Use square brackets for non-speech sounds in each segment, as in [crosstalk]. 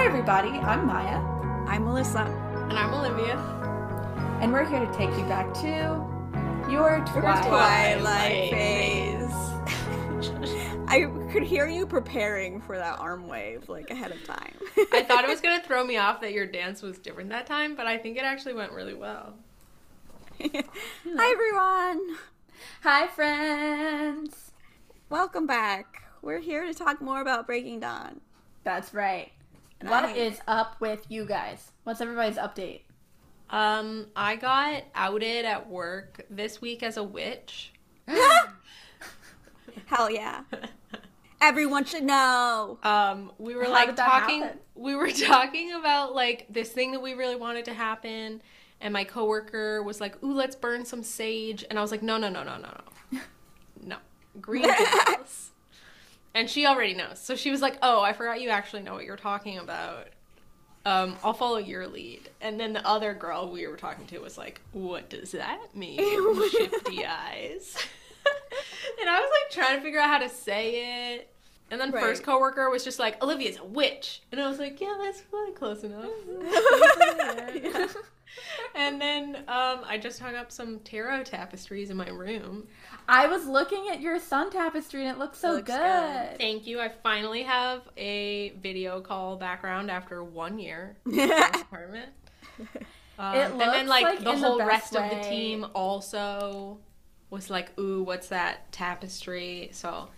Hi, everybody. I'm Maya, I'm Melissa. And I'm Olivia. and we're here to take you back to your twilight. Twilight phase. [laughs] I could hear you preparing for that arm wave like ahead of time. I thought it was [laughs] gonna throw me off that your dance was different that time, but I think it actually went really well. [laughs] Hi everyone. Hi, friends. Welcome back. We're here to talk more about Breaking Dawn. That's right. What I- is up with you guys? What's everybody's update? Um, I got outed at work this week as a witch. [laughs] Hell yeah. [laughs] Everyone should know. Um, we were How like talking. happen? We were [laughs] talking about like this thing that we really wanted to happen, and my coworker was like, "Ooh, let's burn some sage," and I was like, "No, no, no, no, no, no, no, green candles." And she already knows, so she was like, "Oh, I forgot you actually know what you're talking about." Um, I'll follow your lead. And then the other girl we were talking to was like, "What does that mean?" [laughs] Shifty eyes. [laughs] and I was like trying to figure out how to say it. And then Right. first coworker was just like, Olivia's a witch. And I was like, yeah, that's really close enough. [laughs] and then um, I just hung up some tarot tapestries in my room. I was looking at your sun tapestry and it looks so It looks good. good. Thank you. I finally have a video call background after one year [laughs] in this apartment. [laughs] Um, It and then looks like, like the in the whole best rest of the team also was like, "Ooh, what's that tapestry?" So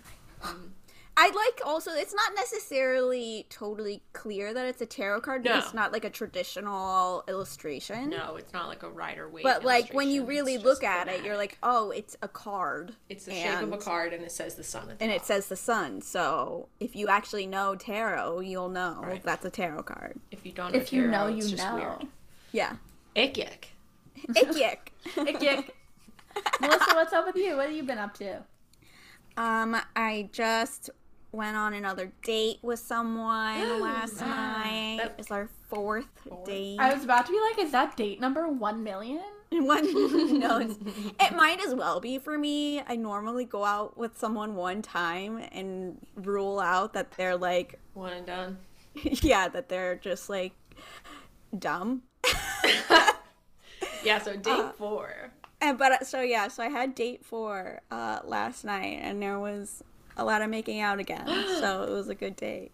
um, I like also it's not necessarily totally clear that it's a tarot card because No. it's not like a traditional illustration. no, it's not like a Rider-Waite. But like when you really look just at it, you're like, oh, it's a card. it's the shape of a card and it says the sun. At the and it says the sun. So if you actually know tarot, you'll know Right. that's a tarot card. if you don't know If you know, tarot, you it's just know. weird. Yeah. Ick ick. Ick yick. Ick, ick. Melissa, what's up with you? What have you been up to? Um, I just went on another date with someone [gasps] last night. That- It's our fourth Fourth? date. I was about to be like, is that date number one million? [laughs] one [laughs] no, it might as well be for me. I normally go out with someone one time and rule out that they're like, [laughs] One and done. yeah, that they're just like dumb. Yeah, so date Uh, four. And but so yeah, so I had date four uh, last night, and there was a lot of making out again. so [gasps] it was a good date.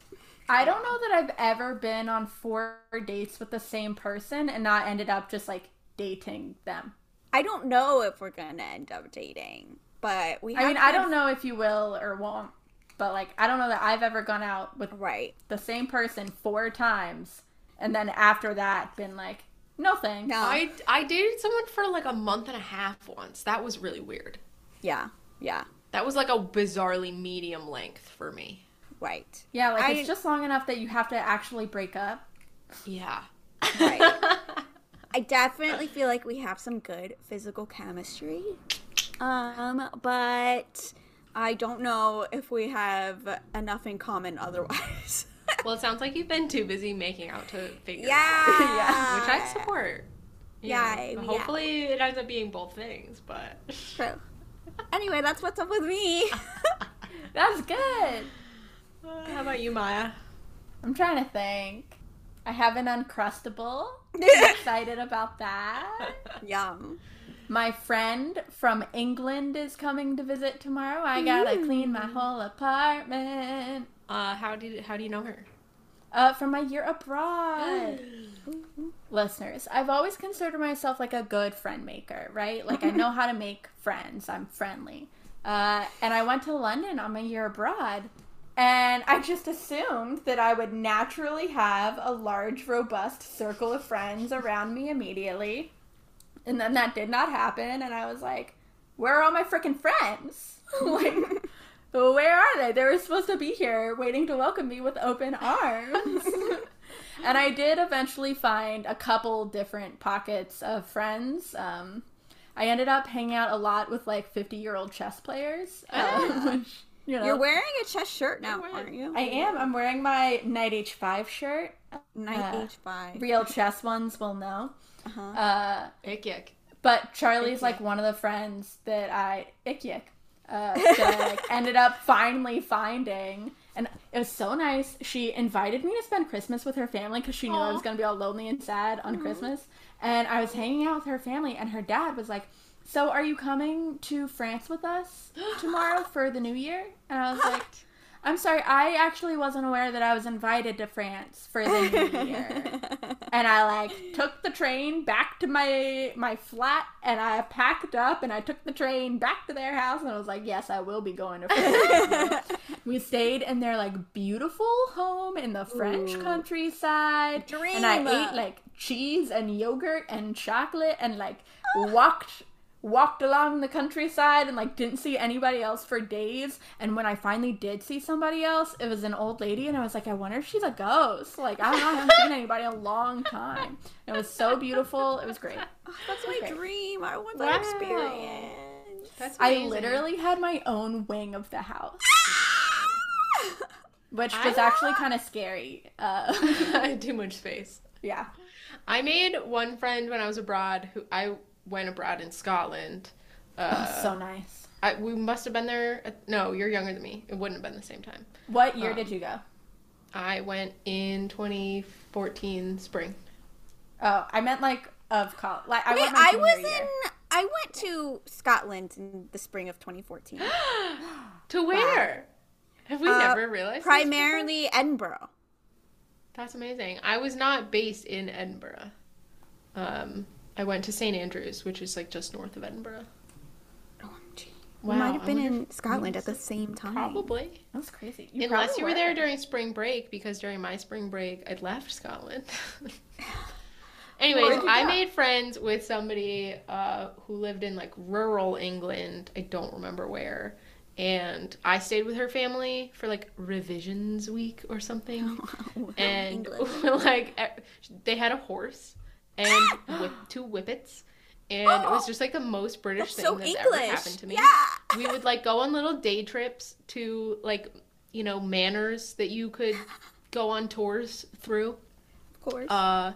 I don't know that I've ever been on four dates with the same person and not ended up just like dating them. I don't know if we're gonna end up dating, but we. I mean, have I don't know if you will or won't, but like, I don't know that I've ever gone out with Right. the same person four times and then after that been like, no thanks. No. I I dated someone for like a month and a half once. That was really weird. Yeah. Yeah. That was like a bizarrely medium length for me. Right. Yeah, like I- it's just long enough that you have to actually break up. Yeah. Right. [laughs] I definitely feel like we have some good physical chemistry. Um, but I don't know if we have enough in common otherwise. [laughs] well, it sounds like you've been too busy making out to figure it yeah. out, [laughs] which I support. You Yeah, know, yeah. Hopefully, it ends up being both things, but. True. Anyway, that's what's up with me. [laughs] That's good. How about you, Maya? I'm trying to think. I have an Uncrustable. [laughs] I'm excited about that. Yum. My friend from England is coming to visit tomorrow. I gotta clean my whole apartment. Uh, how did how do you know her? Uh, from my year abroad. [gasps] Listeners, I've always considered myself like a good friend maker, right? Like I [laughs] know how to make friends. I'm friendly. Uh, and I went to London on my year abroad, and I just assumed that I would naturally have a large, robust circle of friends around me immediately. And then that did not happen, and I was like, "Where are all my freaking friends? [laughs] like, where are they? They were supposed to be here, waiting to welcome me with open arms." [laughs] and I did eventually find a couple different pockets of friends. Um, I ended up hanging out a lot with like 50 year old chess players. um, which, [laughs] you know, You're wearing a chess shirt now, You're wearing- aren't you? I am. I'm wearing my Knight H5 shirt. Knight uh, H5. Real chess ones will know. Uh-huh. Uh, Ick ick. but Charlie's Ick like one of the friends that I ick yuck, uh, I like, [laughs] ended up finally finding and it was so nice. She invited me to spend Christmas with her family because she knew I was gonna be all lonely and sad on Christmas. And I was hanging out with her family, and her dad was like, "So are you coming to France with us [gasps] tomorrow for the New Year?" And I was like. I'm sorry, I actually wasn't aware that I was invited to France for the new year. [laughs] and I like took the train back to my my flat and I packed up and I took the train back to their house and I was like, "Yes, I will be going to France." [laughs] we stayed in their like beautiful home in the French Ooh. countryside. And I ate like cheese and yogurt and chocolate and like [gasps] walked walked along the countryside and like didn't see anybody else for days and when i finally did see somebody else it was an old lady and i was like i wonder if she's a ghost like i i haven't seen anybody in a long time it was so beautiful it was great [laughs] That's my Okay. dream. I want Wow. that experience. That's i literally had my own wing of the house [laughs] which I- was actually kind of scary uh I [laughs] had too much space. yeah I made one friend when I was abroad who I went abroad in Scotland. Uh, Oh, so nice I, we must have been there. At, no, you're younger than me. It wouldn't have been the same time. what year Um, did you go I went in 2014 spring. oh i meant like of college like i Wait, went I was year. in. I went to Scotland in the spring of 2014. [gasps] to where? Have we Uh, never realized? this? Primarily Edinburgh. That's amazing. I was not based in Edinburgh. Um, I went to St Andrews, which is like just north of Edinburgh. OMG. Wow, we might have been in Scotland at the same time. Probably. That's crazy. Unless you were there during spring break, because during my spring break, I'd left Scotland. [laughs] Anyways, I made friends with somebody uh, who lived in like rural England. I don't remember where. And I stayed with her family for like revisions week or something. [laughs] and England. [laughs] like they had a horse and [gasps] whip, two whippets. And it was just like the most British thing so that's English. ever happened to me Yeah. we would like go on little day trips to like you know manors that you could go on tours through Of course. uh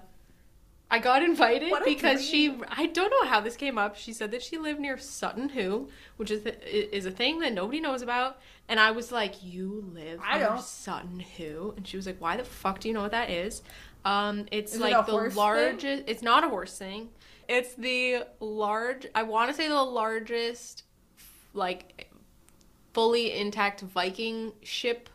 i got invited because she i don't know how this came up she said that she lived near Sutton Hoo which is the, is a thing that nobody knows about and i was like you live I near Sutton Hoo and she was like why the fuck do you know what that is um it's Is it like a the horse thing? largest it's not a horse thing it's the large i want to say the largest like fully intact Viking ship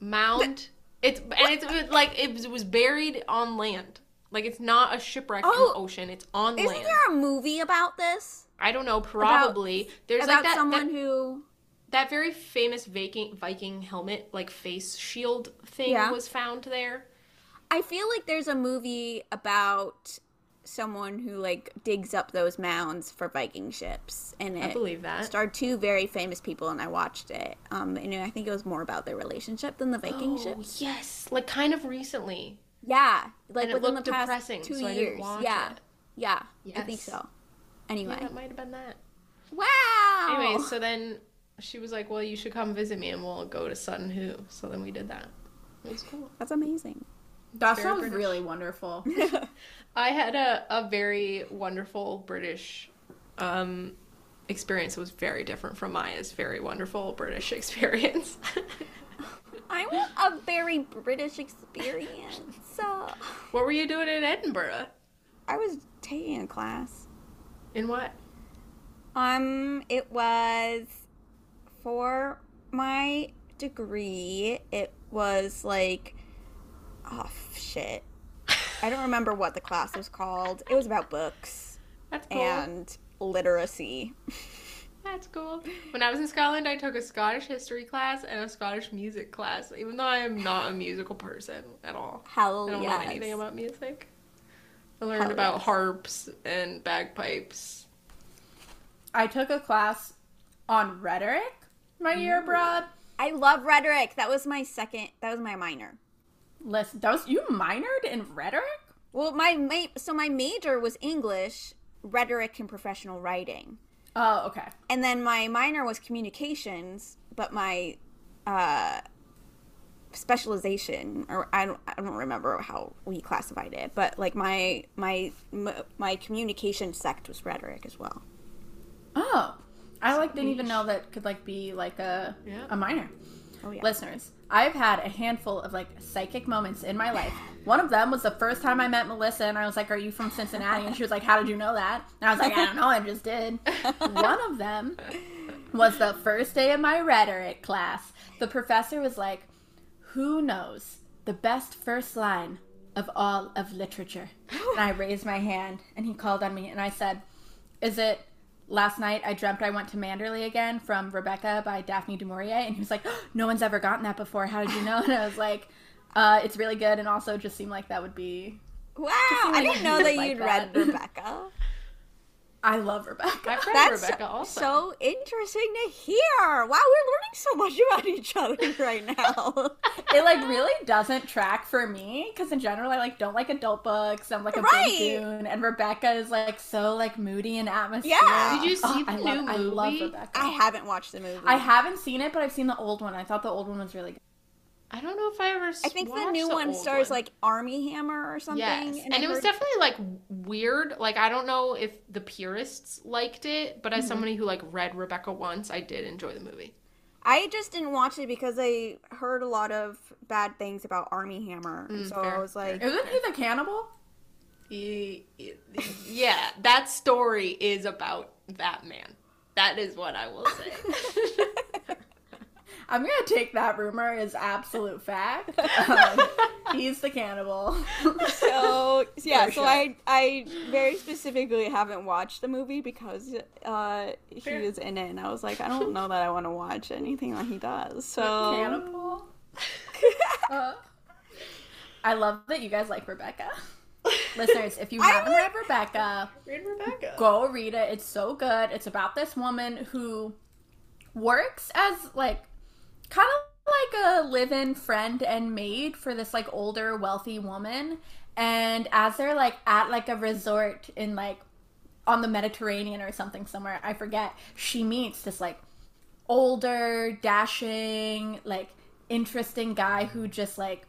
mound. It's and it's like it was, it was buried on land. Like it's not a shipwreck Oh, in the ocean. It's on land. Isn't land. there a movie about this? I don't know. Probably there's about like that, someone that who. that very famous Viking Viking helmet like face shield thing Yeah. was found there. I feel like there's a movie about someone who like digs up those mounds for Viking ships, and I it believe that. starred two very famous people, and I watched it. Um, and I think it was more about their relationship than the Viking Oh, ships. yes, like kind of recently. Yeah, like And it within looked the past depressing, two so I years. yeah, it. yeah, I think Yes. so. Yeah, Anyway, that might have been that. wow. Anyways, so then she was like, "Well, you should come visit me, and we'll go to Sutton Hoo." So then we did that. It was cool. that's amazing. That very sounds British. really wonderful. [laughs] I had a, a very wonderful British um, experience. It was very different from Maya's very wonderful British [laughs] experience. I want a very British experience. So what were you doing in Edinburgh? I was taking a class. In what? Um, it was for my degree. It was like, oh shit, I don't remember what the class was called. It was about books That's cool. and literacy. That's cool. When I was in Scotland, I took a Scottish history class and a Scottish music class, even though I am not a musical person at all. Hell I don't yes. know anything about music. I learned Hell about yes. harps and bagpipes. I took a class on rhetoric my year abroad. I love rhetoric. That was my second. That was my minor. Listen, that was you minored in rhetoric? Well, my ma- so my major was English, rhetoric, and professional writing. Oh, okay. and then my minor was communications but my uh specialization or I don't, I don't remember how we classified it but like my my m- my communication sect was rhetoric as well Oh, I like didn't even know that could like be like a Yeah. a minor. Oh, yeah. Listeners, I've had a handful of like psychic moments in my life. One of them was the first time I met Melissa, and I was like, Are you from Cincinnati? And she was like, How did you know that? And I was like, I don't know, I just did. One of them was the first day of my rhetoric class. The professor was like, Who knows the best first line of all of literature? And I raised my hand, and he called on me, and I said, Is it last night I dreamt I went to Manderley again from Rebecca by Daphne du Maurier, and he was like, [gasps] "No one's ever gotten that before. How did you know?" [laughs] And I was like, uh, "It's really good," and also just seemed like that would be. Wow, I didn't [laughs] know that like you'd that. read [laughs] Rebecca. I love Rebecca. I've read That's Rebecca also. so interesting to hear. Wow, we're learning so much about each other [laughs] right now. it like really doesn't track for me because in general I like don't like adult books. I'm like a Right. big Dune, and Rebecca is like so like moody and atmospheric. Yeah. Did you oh, see Oh, the I new love, I love? Rebecca. I haven't watched the movie. I haven't seen it, but I've seen the old one. I thought the old one was really good. I don't know if I ever. I think the watched new one old stars like Armie Hammer or something. Yes, and, I it was definitely like weird. Like I don't know if the purists liked it, but Mm-hmm. as somebody who like read Rebecca once, I did enjoy the movie. I just didn't watch it because I heard a lot of bad things about Armie Hammer, and Mm, so fair, I was like, Isn't he the cannibal? Yeah, that story is about that man. That is what I will say. [laughs] I'm gonna take that rumor as absolute fact. [laughs] Um, he's the cannibal. so [laughs] yeah. For so sure. I I very specifically haven't watched the movie because uh he Fair. is in it, and I was like, I don't know that I want to watch anything that he does. So cannibal. [laughs] Uh, I love that you guys like Rebecca. Listeners, if you haven't read Rebecca, read Rebecca. go read it. It's so good. It's about this woman who works as like kind of like a live-in friend and maid for this like older wealthy woman and as they're like at like a resort in like on the Mediterranean or something somewhere, I forget, she meets this like older, dashing, like interesting guy who just like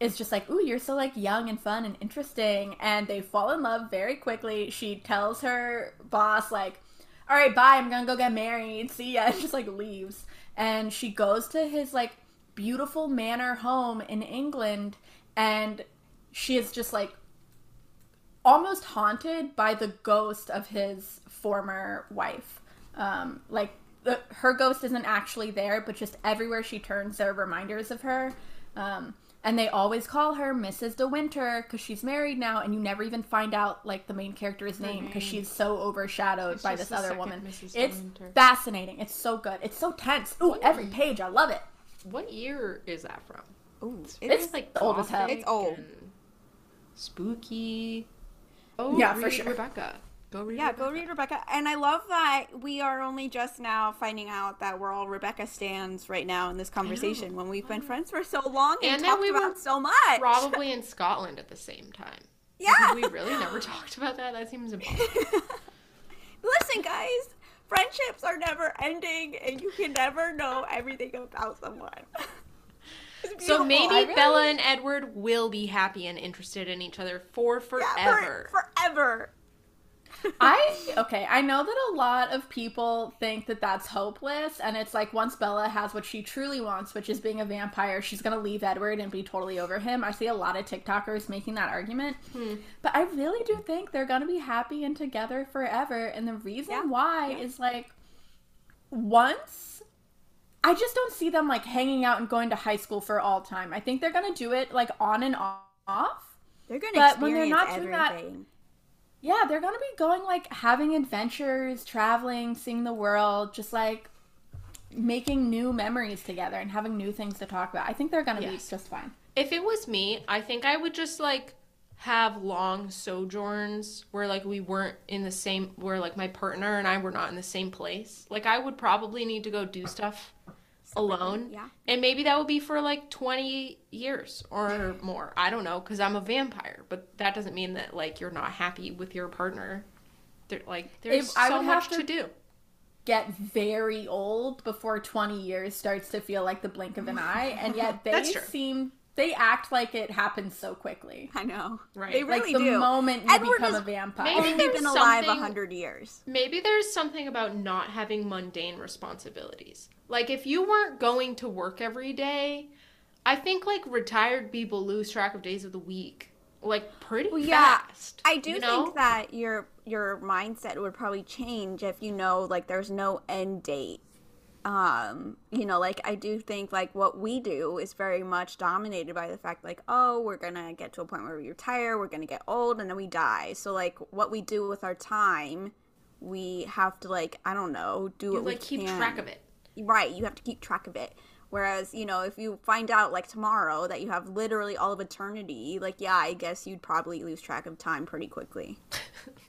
is just like, "Ooh, you're so like young and fun and interesting." And they fall in love very quickly. She tells her boss like, "All right, bye. I'm going to go get married. See ya." [laughs] And just like leaves. And she goes to his like beautiful manor home in England and she is just like almost haunted by the ghost of his former wife. Um, like the, her ghost isn't actually there, but just everywhere she turns, there are reminders of her. Um, and they always call her Mrs. De Winter because she's married now, and you never even find out like the main character's name because she's so overshadowed It's by this other woman. Mrs. It's fascinating. It's so good. It's so tense. Ooh, every page. I love it. What year is that from? Ooh, It's it's like old as hell. gothic It's old. Spooky. Oh, Yeah, for sure. Rebecca. Go read. Yeah, Rebecca. go read Rebecca. And I love that we are only just now finding out that we're all Rebecca stands right now in this conversation when we've been friends for so long and, And that talked we about so much. Probably in Scotland at the same time. [laughs] Yeah. We really never talked about that. That seems impossible. [laughs] Listen, guys, friendships are never ending, and you can never know everything about someone. [laughs] So maybe really- Bella and Edward will be happy and interested in each other for forever. Yeah, for, forever. I okay. I know that a lot of people think that that's hopeless, and it's like once Bella has what she truly wants, which is being a vampire, she's gonna leave Edward and be totally over him. I see a lot of TikTokers making that argument, hmm. but I really do think they're gonna be happy and together forever. And the reason Yeah, why yeah. is like once I just don't see them like hanging out and going to high school for all time. I think they're gonna do it like on and off. They're gonna But when they're not doing that- everything. Yeah, they're gonna be going like having adventures, traveling, seeing the world, just like making new memories together and having new things to talk about. I think they're gonna Yes. be just fine. If it was me, I think I would just like have long sojourns where like we weren't in the same where like my partner and I were not in the same place. Like I would probably need to go do stuff alone. yeah. And maybe that would be for like 20 years or [laughs] more. I don't know cuz I'm a vampire, but that doesn't mean that like you're not happy with your partner. There like there's If so much to to- do. Get very old before twenty years starts to feel like the blink of an [laughs] eye, and yet they seem they act like it happens so quickly. I know. Right. They Like really the do. moment you Edward become has a vampire. Maybe only there's been alive a hundred years. Maybe there's something about not having mundane responsibilities. Like if you weren't going to work every day, I think like retired people lose track of days of the week like pretty Well, yeah, fast. I do you know? think that your your mindset would probably change if you know like there's no end date. Um, you know, like I do think like what we do is very much dominated by the fact like, oh, we're gonna get to a point where we retire, we're gonna get old, and then we die. So like what we do with our time, we have to like I don't know do you like we keep can. track of it. Right, you have to keep track of it. Whereas, you know, if you find out like tomorrow that you have literally all of eternity, like yeah, I guess you'd probably lose track of time pretty quickly. [laughs]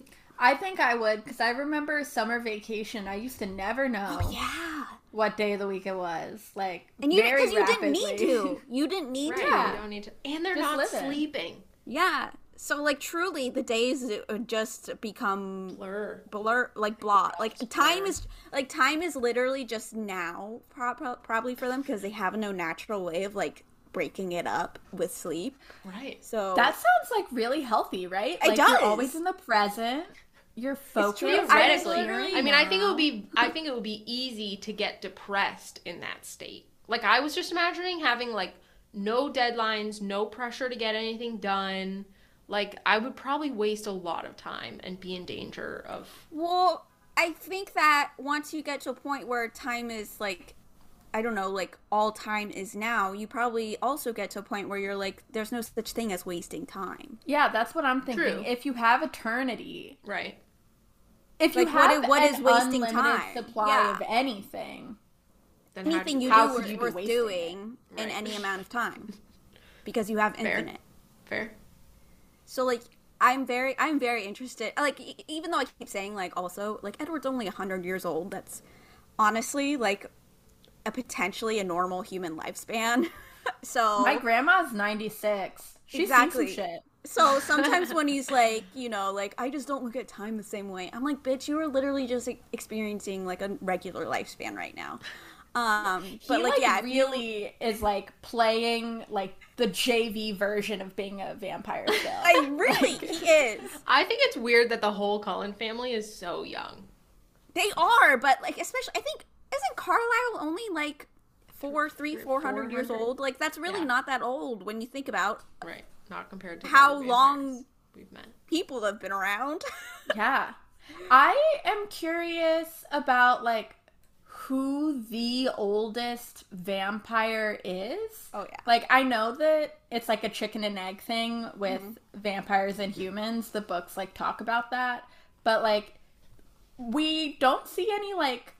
I think I would because I remember summer vacation. I used to never know Oh, Yeah. what day of the week it was. Like, And you because you didn't need to. [laughs] You didn't need Right. to. Yeah. You don't need to and they're Just not living. sleeping. Yeah. So like truly the days would just become Blur. blur like blot. Like time blur. is like time is literally just now pro- pro- probably for them because they have no natural way of like breaking it up with sleep. Right. So That sounds like really healthy, right? It like does. You're always in the present. You're focused. I literally I mean, I think it would be [laughs] I think it would be easy to get depressed in that state. Like I was just imagining having like no deadlines, no pressure to get anything done. Like I would probably waste a lot of time and be in danger of Well, I think that once you get to a point where time is like, I don't know, like all time is now, you probably also get to a point where you're like, there's no such thing as wasting time. Yeah, that's what I'm thinking. True. If you have eternity, right. if you Like, what have is- what an is wasting unlimited time? supply Yeah. of anything, Then how'd Anything you how do is you be worth wasting doing in Right. any amount of time [laughs] because you have Fair. infinite. Fair. So like. I'm very, I'm very interested. Like, e- even though I keep saying, like, also, like, Edward's only hundred years old. That's honestly like a potentially a normal human lifespan. [laughs] so my grandma's 96. She's Exactly. seen some shit. So [laughs] sometimes when he's like, you know, like I just don't look at time the same way. I'm like, bitch, you are literally just like, experiencing like a regular lifespan right now. Um, but he like, like, yeah, if you- really is like playing like the JV version of being a vampire [laughs] still. I really he is. I think it's weird that the whole Cullen family is so young. They are, but like, especially, I think isn't Carlisle only like four, three, four hundred years old? Like that's really Yeah. not that old when you think about Right. Not compared to How long- we've met. people have been around. [laughs] Yeah. I am curious about like who the oldest vampire is. Oh, yeah. Like I know that it's like a chicken and egg thing with mm-hmm. vampires and humans. The books like talk about that. But like we don't see any like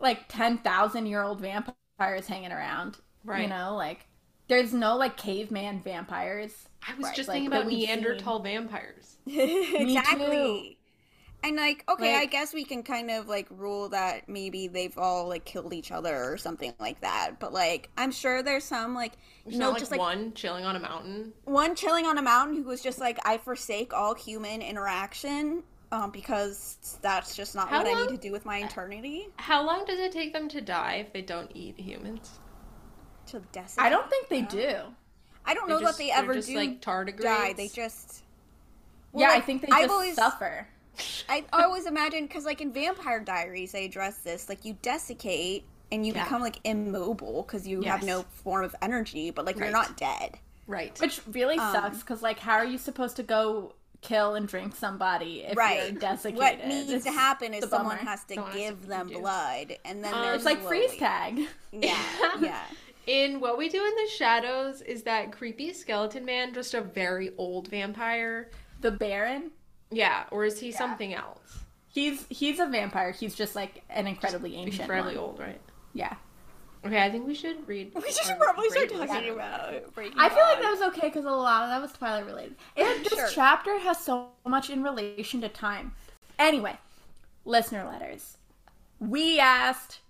like 10,000 year old vampires hanging around. You Right. know, like there's no like caveman vampires. I was Right, just thinking that about we've seen. Neanderthal vampires. [laughs] exactly. And like, okay, I guess we can kind of like rule that maybe they've all like killed each other or something like that. But like, I'm sure there's some like, you know, like just like one chilling on a mountain. one chilling on a mountain who was just like, I forsake all human interaction. Um, because that's just not How what I need to do with my eternity. How long does it take them to die if they don't eat humans? To death. I don't think they do. I don't They know just- that they ever just, do like tardigrades? die. They just. Well, yeah, I like, think they I've just always- suffer. [laughs] I always imagine because like in Vampire Diaries they address this like you desiccate and you Yeah. become like immobile because you have no form of energy, but like Right. you're not dead. Right. Which really Um, sucks because, like, how are you supposed to go kill and drink somebody if right. you're desiccated? What needs It's to happen is someone bummer. has to Someone has to give them you. blood, and then Um, they're It's like freeze tag. Yeah, [laughs] yeah. In What We Do in the Shadows, is that creepy skeleton man just a very old vampire? The Baron. Yeah, or is he something else? He's he's a vampire. He's just like an incredibly ancient. Incredibly one. old, right? Yeah. Okay, I think we should read. We should our probably start talking about Breaking I feel like that was okay because a lot of that was Twilight related. And [laughs] this Sure. chapter has so much in relation to time. Anyway, listener letters. We asked,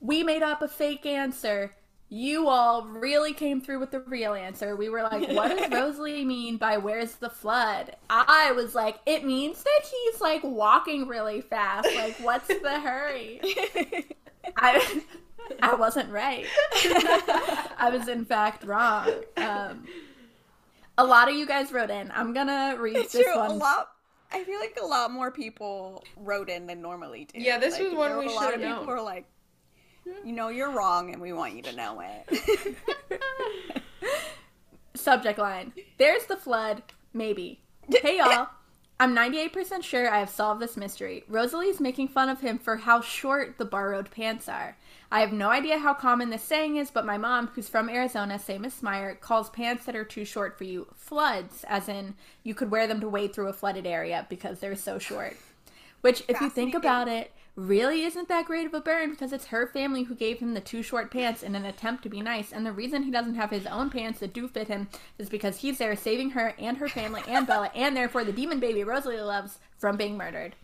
we made up a fake answer. You all really came through with the real answer. We were like, what does [laughs] Rosalie mean by where's the flood? I was like, it means that he's like walking really fast. Like, what's the hurry? [laughs] I, I wasn't right. I was in fact wrong. Um, a lot of you guys wrote in. I'm gonna read It's this true. one. A lot. I feel like a lot more people wrote in than normally do. Yeah, this Like, was one there we were a should've of people known. who are like, you know, you're wrong, and we want you to know it. [laughs] Subject line There's the flood. Maybe. Hey y'all. I'm 98% sure I have solved this mystery. Rosalie's making fun of him for how short the borrowed pants are. I have no idea how common this saying is, but my mom, who's from Arizona, same as SMeyer, calls pants that are too short for you floods, as in you could wear them to wade through a flooded area because they're so short. Which, if you think about it, really isn't that great of a burn because it's her family who gave him the too short pants in an attempt to be nice. And the reason he doesn't have his own pants that do fit him is because he's there saving her and her family and Bella and therefore the demon baby Rosalie loves from being murdered.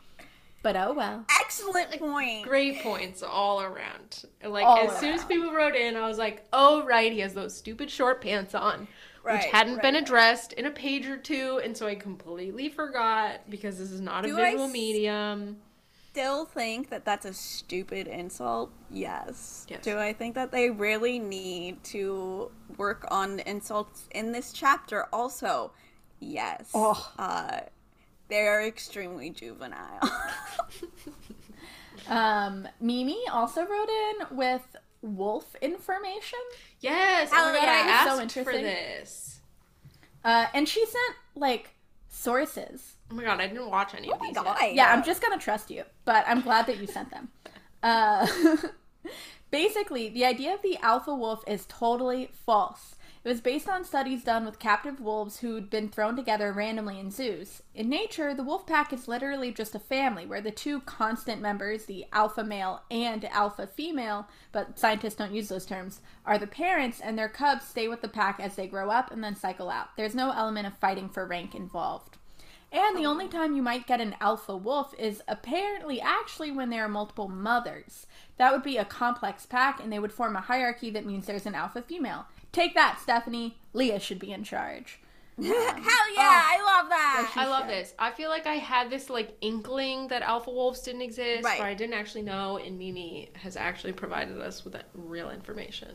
But oh well. Excellent point. Great points all around. Like All as soon as people wrote in, I was like, "Oh right, he has those stupid short pants on." Which hadn't been addressed in a page or two, and so I completely forgot because this is not a Do I visual s- medium. Still think that that's a stupid insult? Yes. Yes. Do I think that they really need to work on insults in this chapter? Also, yes. Oh. Uh, they're extremely juvenile. [laughs] [laughs] Um, Mimi also wrote in with wolf information. Yes, oh yeah. I That was so asked for this. Uh, and she sent like sources. Oh my god, I didn't watch any oh of my these. god. Yet. Yeah, I'm just gonna trust you, but I'm glad that you sent them. Uh, [laughs] basically, the idea of the alpha wolf is totally false. It was based on studies done with captive wolves who'd been thrown together randomly in zoos. In nature, the wolf pack is literally just a family where the two constant members, the alpha male and alpha female, but scientists don't use those terms, are the parents and their cubs stay with the pack as they grow up and then cycle out. There's no element of fighting for rank involved. And the only time you might get an alpha wolf is apparently actually when there are multiple mothers. That would be a complex pack, and they would form a hierarchy that means there's an alpha female. Take that, Stephenie. Leah should be in charge. [laughs] Hell yeah, I love that. I love should. this. I feel like I had this like inkling that alpha wolves didn't exist, Right. but I didn't actually know. And Mimi has actually provided us with that real information.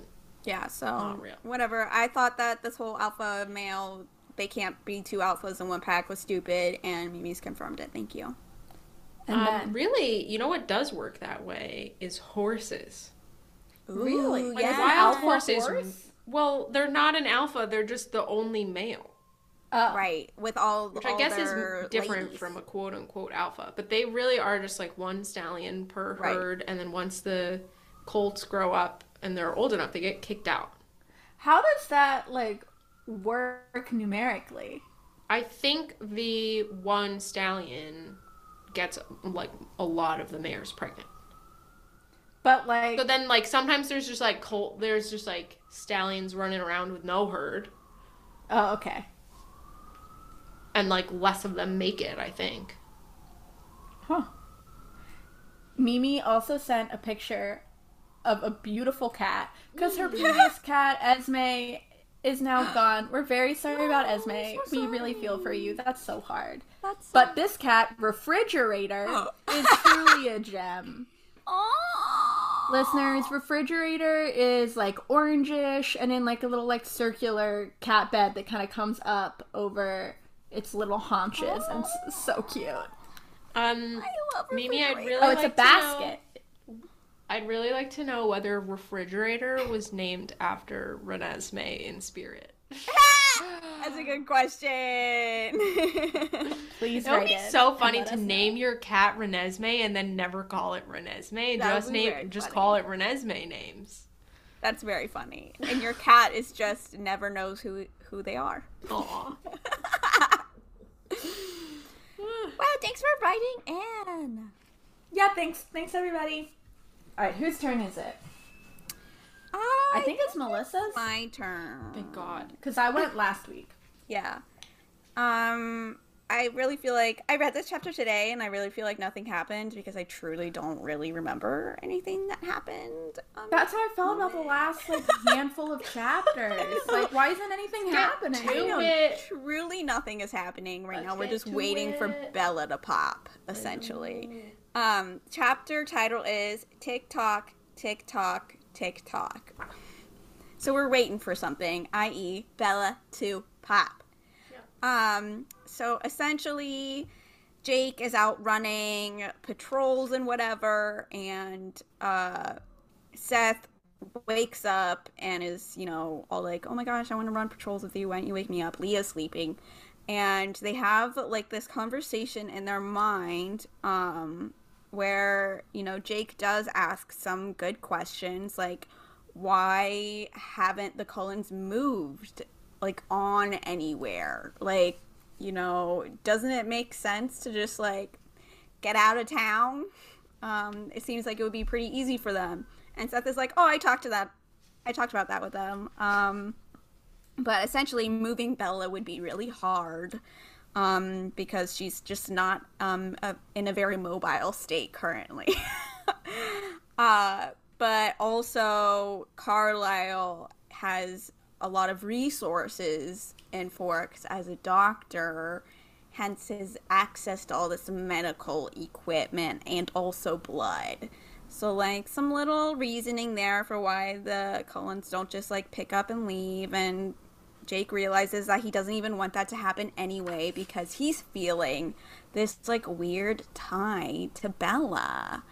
Yeah, so real. whatever. I thought that this whole alpha male, they can't be two alphas in one pack was stupid, and Mimi's confirmed it. Thank you. And um, then, really, you know what does work that way is horses. Really? Ooh, Like yeah. wild Wild horses. horse? Well, they're not an alpha. They're just the only male, uh, Right, with all which all I guess is different ladies. from a quote unquote alpha. But they really are just like one stallion per Right. herd, and then once the colts grow up and they're old enough, they get kicked out. how does that like work numerically? I think the one stallion gets like a lot of the mares pregnant. But like, But then like sometimes there's just like colt there's just like stallions running around with no herd oh, okay, and like less of them make it, I think. huh? Mimi also sent a picture of a beautiful cat because her previous cat Esme is now [gasps] gone. We're very sorry about Oh, Esme. so we really feel for you. That's so hard. That's But this cat, Refrigerator, oh. is truly a gem. [laughs] oh, Listeners, Refrigerator is like orangish and in like a little like circular cat bed that kind of comes up over its little haunches and it's so cute. Um I love Mimi, I'd really Oh, it's a like to know- basket. I'd really like to know whether refrigerator was named after Renesmee in spirit. [laughs] That's a good question. [laughs] Please It would be in so funny to us know. name your cat Renesmee and then never call it Renesmee. That Just name just funny. call it Renesmee names. That's very funny. And your cat is just never knows who who they are. Aw. [laughs] Wow, thanks for writing in. Yeah, thanks. Thanks everybody. All right, whose turn is it? I think it's Melissa's my turn. Thank God. because I went last week. Yeah. Um, I really feel like I read this chapter today, and I really feel like nothing happened because I truly don't really remember anything that happened. Um, That's how I felt about the last like handful of chapters. [laughs] Like, why isn't anything happening? to no, it. truly nothing is happening right Let's now. We're just to waiting for. Bella to pop, essentially. Um, chapter title is Tick Tock, TikTok, Tick Tock. So we're waiting for something, i.e., Bella to pop. Um, so essentially, Jake is out running patrols and whatever, and uh, Seth wakes up and is, you know, all like, oh my gosh, I want to run patrols with you. Why don't you wake me up? Leah's sleeping. And they have like this conversation in their mind um, where, you know, Jake does ask some good questions like, why haven't the Cullens moved like on anywhere? Like, you know, doesn't it make sense to just like get out of town? Um, it seems like it would be pretty easy for them. And Seth is like, oh, I talked to that. I talked about that with them. Um, but essentially, moving Bella would be really hard um, because she's just not um, a, in a very mobile state currently. [laughs] uh, but also, Carlisle has a lot of resources in Forks as a doctor, hence his access to all this medical equipment and also blood. So, like, some little reasoning there for why the Cullens don't just, like, pick up and leave. And Jake realizes that he doesn't even want that to happen anyway because he's feeling this, like, weird tie to Bella.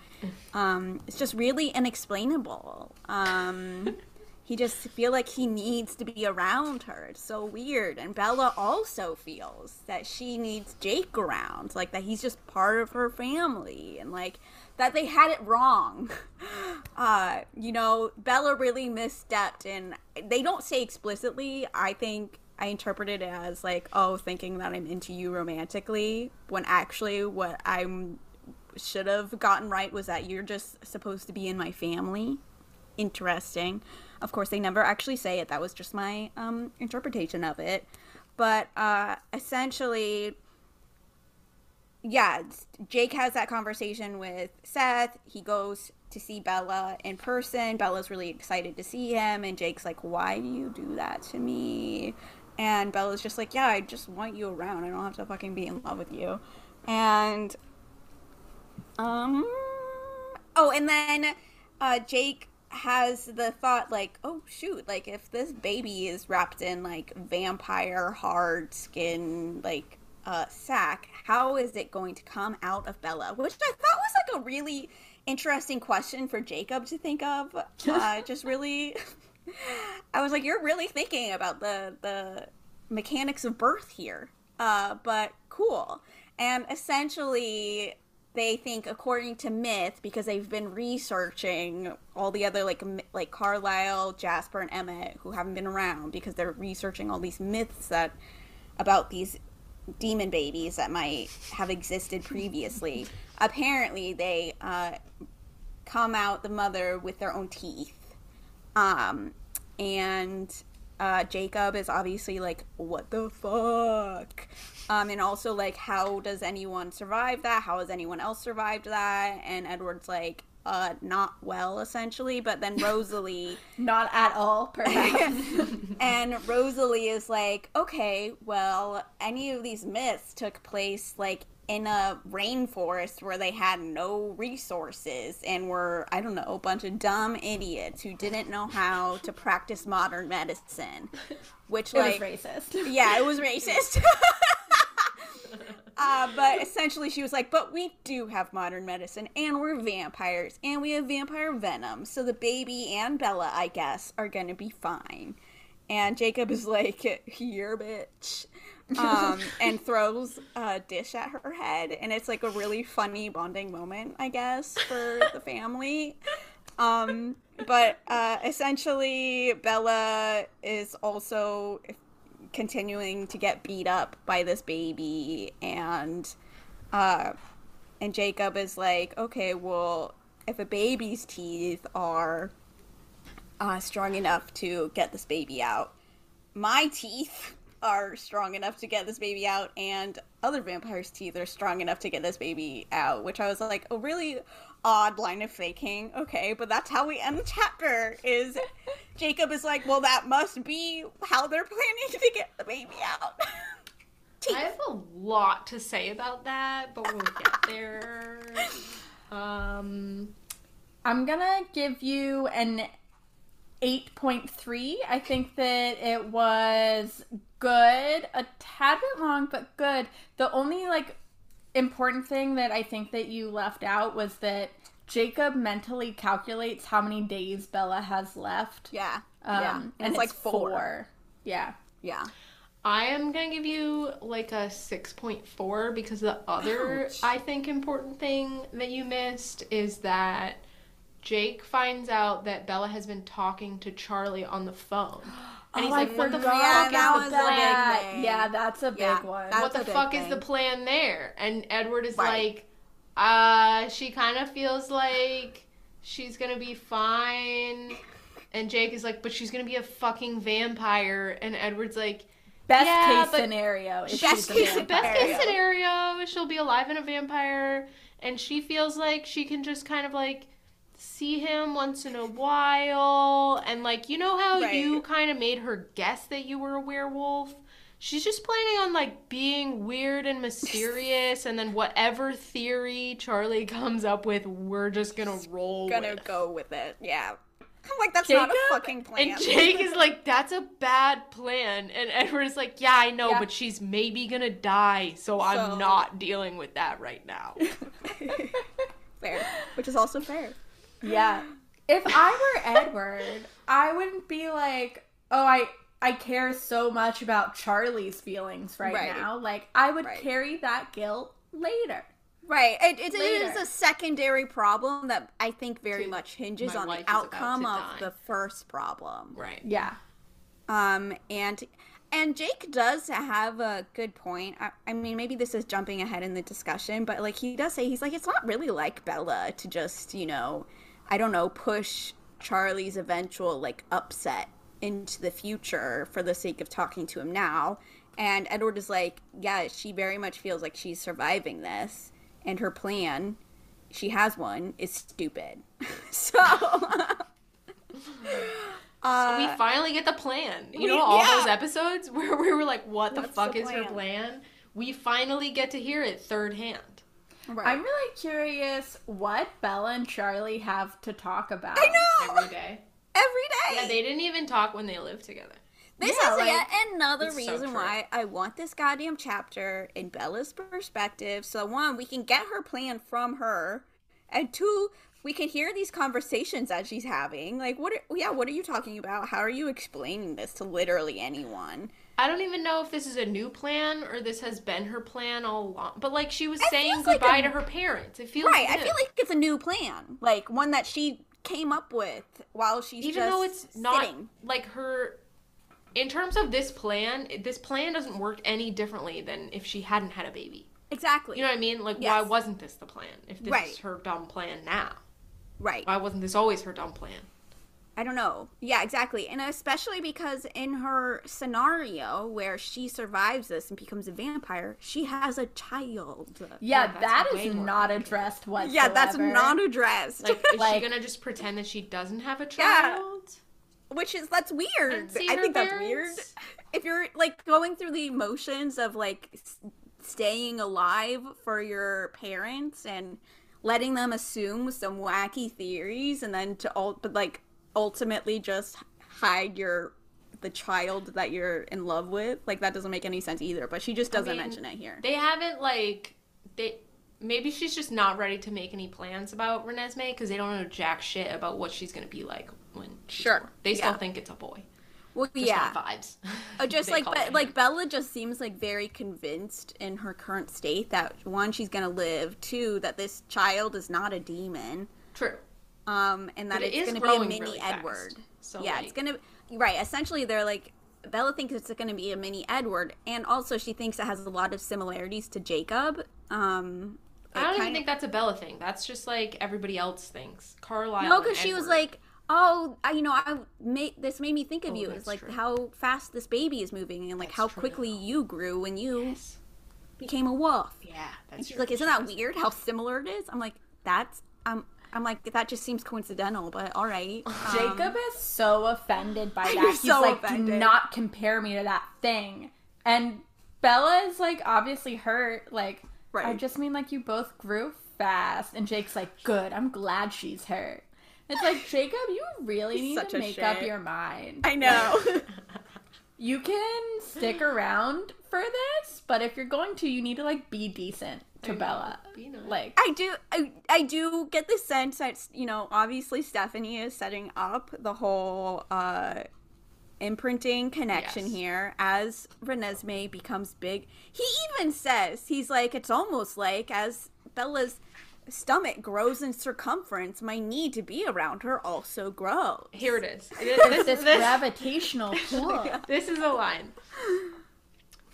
Um, it's just really unexplainable. Um, [laughs] he just feel like he needs to be around her. It's so weird. And Bella also feels that she needs Jake around, like that he's just part of her family, and like that they had it wrong. [laughs] Uh, you know, Bella really misstepped, and they don't say explicitly. I think I interpreted it as like, oh, thinking that I'm into you romantically, when actually what I'm should have gotten right was that you're just supposed to be in my family. Interesting. Of course, they never actually say it. That was just my um, interpretation of it. But uh, essentially, yeah, Jake has that conversation with Seth. He goes to see Bella in person. Bella's really excited to see him, and Jake's like, "Why do you do that to me?" And Bella's just like, "Yeah, I just want you around. I don't have to fucking be in love with you." And um, oh, and then uh, Jake has the thought like, "Oh shoot! Like if this baby is wrapped in like vampire hard skin, like." Uh, sack, how is it going to come out of Bella? Which I thought was like a really interesting question for Jacob to think of. [laughs] Uh, just really, [laughs] I was like, you're really thinking about the the mechanics of birth here. Uh, but cool. And essentially, they think, according to myth, because they've been researching all the other like like Carlisle, Jasper, and Emmett who haven't been around because they're researching all these myths that about these demon babies that might have existed previously. Apparently, they uh, come out the mother with their own teeth. Um, and uh, Jacob is obviously like, what the fuck? Um, and also like, how does anyone survive that? How has anyone else survived that? And Edward's like, uh, not well, essentially. But then [laughs] Rosalie, Not at all, perhaps. [laughs] and Rosalie is like, okay, well, any of these myths took place like in a rainforest where they had no resources and were, I don't know, a bunch of dumb idiots who didn't know how to practice modern medicine. Which, it like, was racist. yeah, it was racist. [laughs] uh, but essentially, she was like, "But we do have modern medicine, and we're vampires, and we have vampire venom, so the baby and Bella, I guess, are gonna be fine." And Jacob is like, "Here, bitch," um, [laughs] and throws a dish at her head, and it's like a really funny bonding moment, I guess, for the family. Um, but uh, essentially, Bella is also continuing to get beat up by this baby and uh and Jacob is like, okay, well, if a baby's teeth are uh, strong enough to get this baby out, my teeth are strong enough to get this baby out, and other vampires' teeth are strong enough to get this baby out. Which I was like, a really odd line of faking. Okay, but that's how we end the chapter. Is [laughs] Jacob is like, well, that must be how they're planning to get the baby out. [laughs] I have a lot to say about that, but we'll get there. [laughs] Um, I'm gonna give you an 8.3. I think that it was good, a tad bit long, but good. The only like important thing that I think that you left out was that Jacob mentally calculates how many days Bella has left. Yeah. Um, yeah. and, And it's like four. Yeah. Yeah. I am gonna give you like a 6.4 because the other, Ouch. I think, important thing that you missed is that Jake finds out that Bella has been talking to Charlie on the phone. [gasps] And he's Oh, like, I what the forgot Yeah, fuck that is was the a big plan? thing. Yeah, that's a big Yeah, one. that's- what the a big fuck is the plan there? And Edward is Right. like, uh, she kind of feels like she's gonna be fine. And Jake is like, but she's gonna be a fucking vampire. And Edward's like, Best Yeah, case but- scenario is Best case- best case scenario, she'll be alive and a vampire. And she feels like she can just kind of like see him once in a while. And like, you know how Right. you kind of made her guess that you were a werewolf? She's just planning on like being weird and mysterious, and then whatever theory Charlie [laughs] comes up with, we're just gonna roll Gonna with. go with it. Yeah. I'm like, that's not a fucking plan. And Jake is like, "That's a bad plan," and Edward is like, "Yeah, I know, Yeah. but she's maybe gonna die, so, So- I'm not dealing with that right now." [laughs] fair. Which is also fair. Yeah. If I were [laughs] Edward, I wouldn't be like, oh, I I care so much about Charlie's feelings right, Right. now. Like, I would Right. carry that guilt later. Right. It, it, it is a secondary problem that I think very To much hinges on the outcome of die. the first problem. right. Yeah. Um, and and Jake does have a good point. I, I mean, maybe this is jumping ahead in the discussion, but like he does say, he's like, it's not really like Bella to just, you know, I don't know, push Charlie's eventual like upset into the future for the sake of talking to him now. And Edward is like, yeah, she very much feels like she's surviving this, and her plan, she has one, is stupid. [laughs] so. [laughs] uh, we finally get the plan. You we- know, all yeah. those episodes [laughs] where we were like, "What the What's fuck the is her plan? plan?" We finally get to hear it third hand. Right. I'm really curious what Bella and Charlie have to talk about. I know! Every day. Every day. Yeah, they didn't even talk when they lived together. This Yeah, is like, yet another it's so reason why I want this goddamn chapter in Bella's perspective. So one, we can get her plan from her, and two, we can hear these conversations that she's having. Like, what? Are, yeah, what are you talking about? How are you explaining this to literally anyone? I don't even know if this is a new plan or this has been her plan all along. But like she was It saying feels like goodbye a- to her parents. It feels Right. I feel like it's a new plan, like one that she came up with while she's even just though it's not sitting. like her in terms of this plan this plan doesn't work any differently than if she hadn't had a baby exactly. you know what i mean like why wasn't this the plan if this Right. is her dumb plan now right. why wasn't this always her dumb plan I don't know. Yeah, exactly. And especially because in her scenario where she survives this and becomes a vampire, she has a child. Yeah, Yeah, that's that way is more not addressed whatsoever. Yeah, that's not addressed. like is Like- she gonna just pretend that she doesn't have a child? Yeah. child Which is that's weird. I her think that's weird. If you're like going through the emotions of like s- staying alive for your parents and letting them assume some wacky theories and then to all but like ultimately just hide your the child that you're in love with like that doesn't make any sense either but she just doesn't mean, mention it here they haven't like they maybe she's just not ready to make any plans about Renesmee because they don't know jack shit about what she's gonna be like when she's Sure. born. they still think it's a boy well Just yeah vibes Oh, [laughs] just like but like. Bella just seems like very convinced in her current state that one she's gonna live, two that this child is not a demon, true um, and that But it it's is gonna be a mini really fast. Edward. So, yeah, like- it's gonna right. Essentially, they're like Bella thinks it's gonna be a mini Edward, and also she thinks it has a lot of similarities to Jacob. Um, I don't even kind think that's a Bella thing. That's just like everybody else thinks. Carlisle. no, because she was like, "Oh, I, you know, I made this made me think of Oh, you. that's It's like true. how fast this baby is moving, and like That's how true. quickly you grew when you Yes. became a wolf." Yeah, And she's true. like, "Isn't that weird? How similar it is?" I'm like, "That's I'm I'm like that just seems coincidental, but all right." Um, Jacob is so offended by [laughs] that. He's so like, offended. do not compare me to that thing. And Bella is like obviously hurt. Like, I just mean like you both grew fast. And Jake's like, good. I'm glad she's hurt. It's like [laughs] Jacob, you really need such to make up your mind. I know. You can stick around for this, but if you're going to, you need to like be decent to I. Bella. Nice. Like I do I, I do get the sense that you know obviously Stephenie is setting up the whole uh imprinting connection Yes. here as Renesmee becomes big. He even says he's like it's almost like as Bella's stomach grows in circumference, my need to be around her also grows. Here it is. It there's is- this [laughs] this- gravitational pull. This is a line.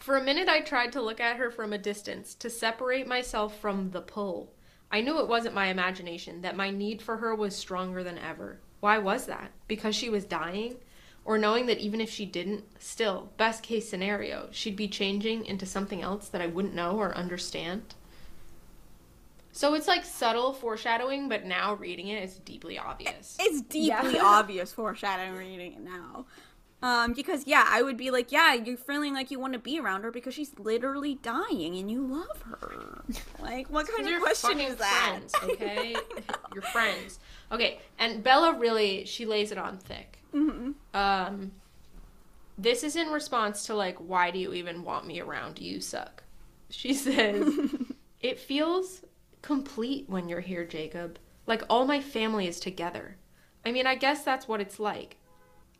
For a minute, I tried to look at her from a distance to separate myself from the pull. I knew it wasn't my imagination, that my need for her was stronger than ever. Why was that? Because she was dying? Or knowing that even if she didn't, still, best case scenario, she'd be changing into something else that I wouldn't know or understand? So it's like subtle foreshadowing, but now reading it, it's deeply obvious. It's deeply Yeah. obvious foreshadowing reading it now. Um, because yeah, I would be like, yeah, you're feeling like you want to be around her because she's literally dying and you love her. [laughs] Like, what kind of question is that? Friends, [laughs] okay, you're friends. Okay, and Bella really she lays it on thick. hmm Um, this is in response to like, why do you even want me around? You suck. She [laughs] says, it feels complete when you're here, Jacob. Like all my family is together. I mean, I guess that's what it's like.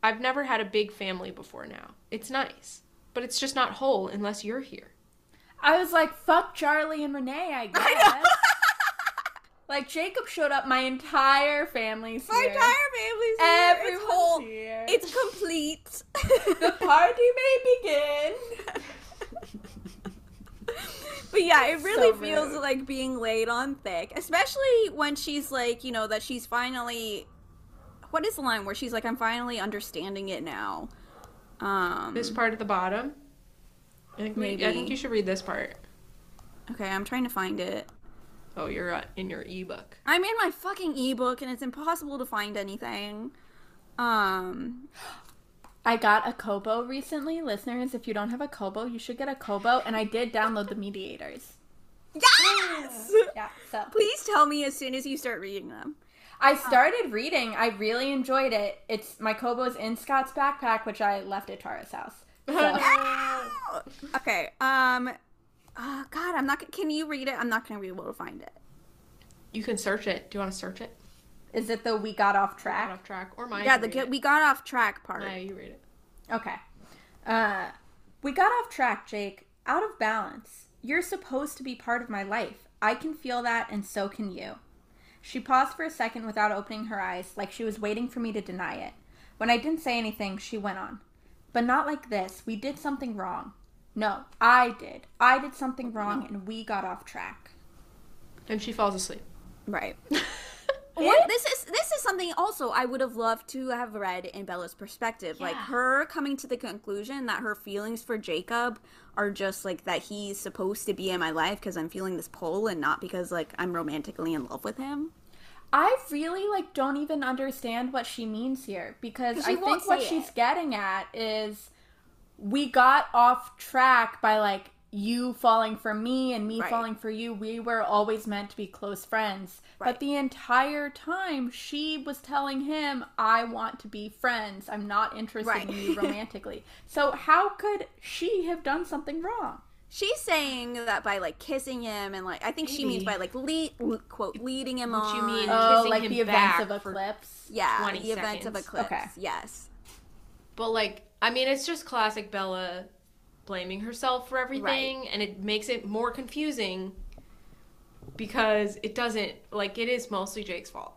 I've never had a big family before now. It's nice, but it's just not whole unless you're here. I was like, fuck Charlie and Renee, I [laughs] guess. like Jacob showed up, my entire family's My here. entire family's here. It's Everyone's whole. here. It's complete. [laughs] the party may begin. [laughs] But yeah, it really So feels like being laid on thick, especially when she's like, you know, that she's finally. What is the line where she's like, "I'm finally understanding it now." Um. This part at the bottom. I think, we- I think you should read this part. Okay, I'm trying to find it. Oh, you're uh, in your ebook. I'm in my fucking ebook and it's impossible to find anything. Um. I got a Kobo recently. Listeners, if you don't have a Kobo, you should get a Kobo. And I did download the mediators. Yes. [laughs] Yeah, so Please tell me as soon as you start reading them. I started reading. I really enjoyed it. It's my Kobo's in Scott's backpack, which I left at Tara's house. [laughs] So, Okay. Um. Oh God, I'm not. Can you read it? I'm not gonna be able to find it. You can search it. Do you want to search it? is it the we got off Got track? off track or mine? Yeah, the get, we got off track part. Yeah, you read it. Okay. Uh, we got off track, Jake. Out of balance. You're supposed to be part of my life. I can feel that, and so can you. She paused for a second without opening her eyes, like she was waiting for me to deny it. When I didn't say anything, she went on. But not like this. We did something wrong. No, I did. I did something wrong, and we got off track. And she falls asleep. Right. [laughs] What? And this is this is something also I would have loved to have read in Bella's perspective. Like her coming to the conclusion that her feelings for Jacob are just like that he's supposed to be in my life because I'm feeling this pull and not because like I'm romantically in love with him. I really like don't even understand what she means here because I think what say she's it. getting at is we got off track by like you falling for me and me Right. falling for you. We were always meant to be close friends. Right. But the entire time she was telling him, I want to be friends. I'm not interested Right. in you [laughs] romantically. so how could she have done something wrong? She's saying that by like kissing him and like I think she means by like lead quote leading him What on. you mean? Oh, kissing like him the events back of Eclipse. yeah, 20 the events of eclipse. Okay. Yes. But like, I mean, it's just classic Bella blaming herself for everything, and it makes it more confusing because it doesn't like it is mostly Jake's fault.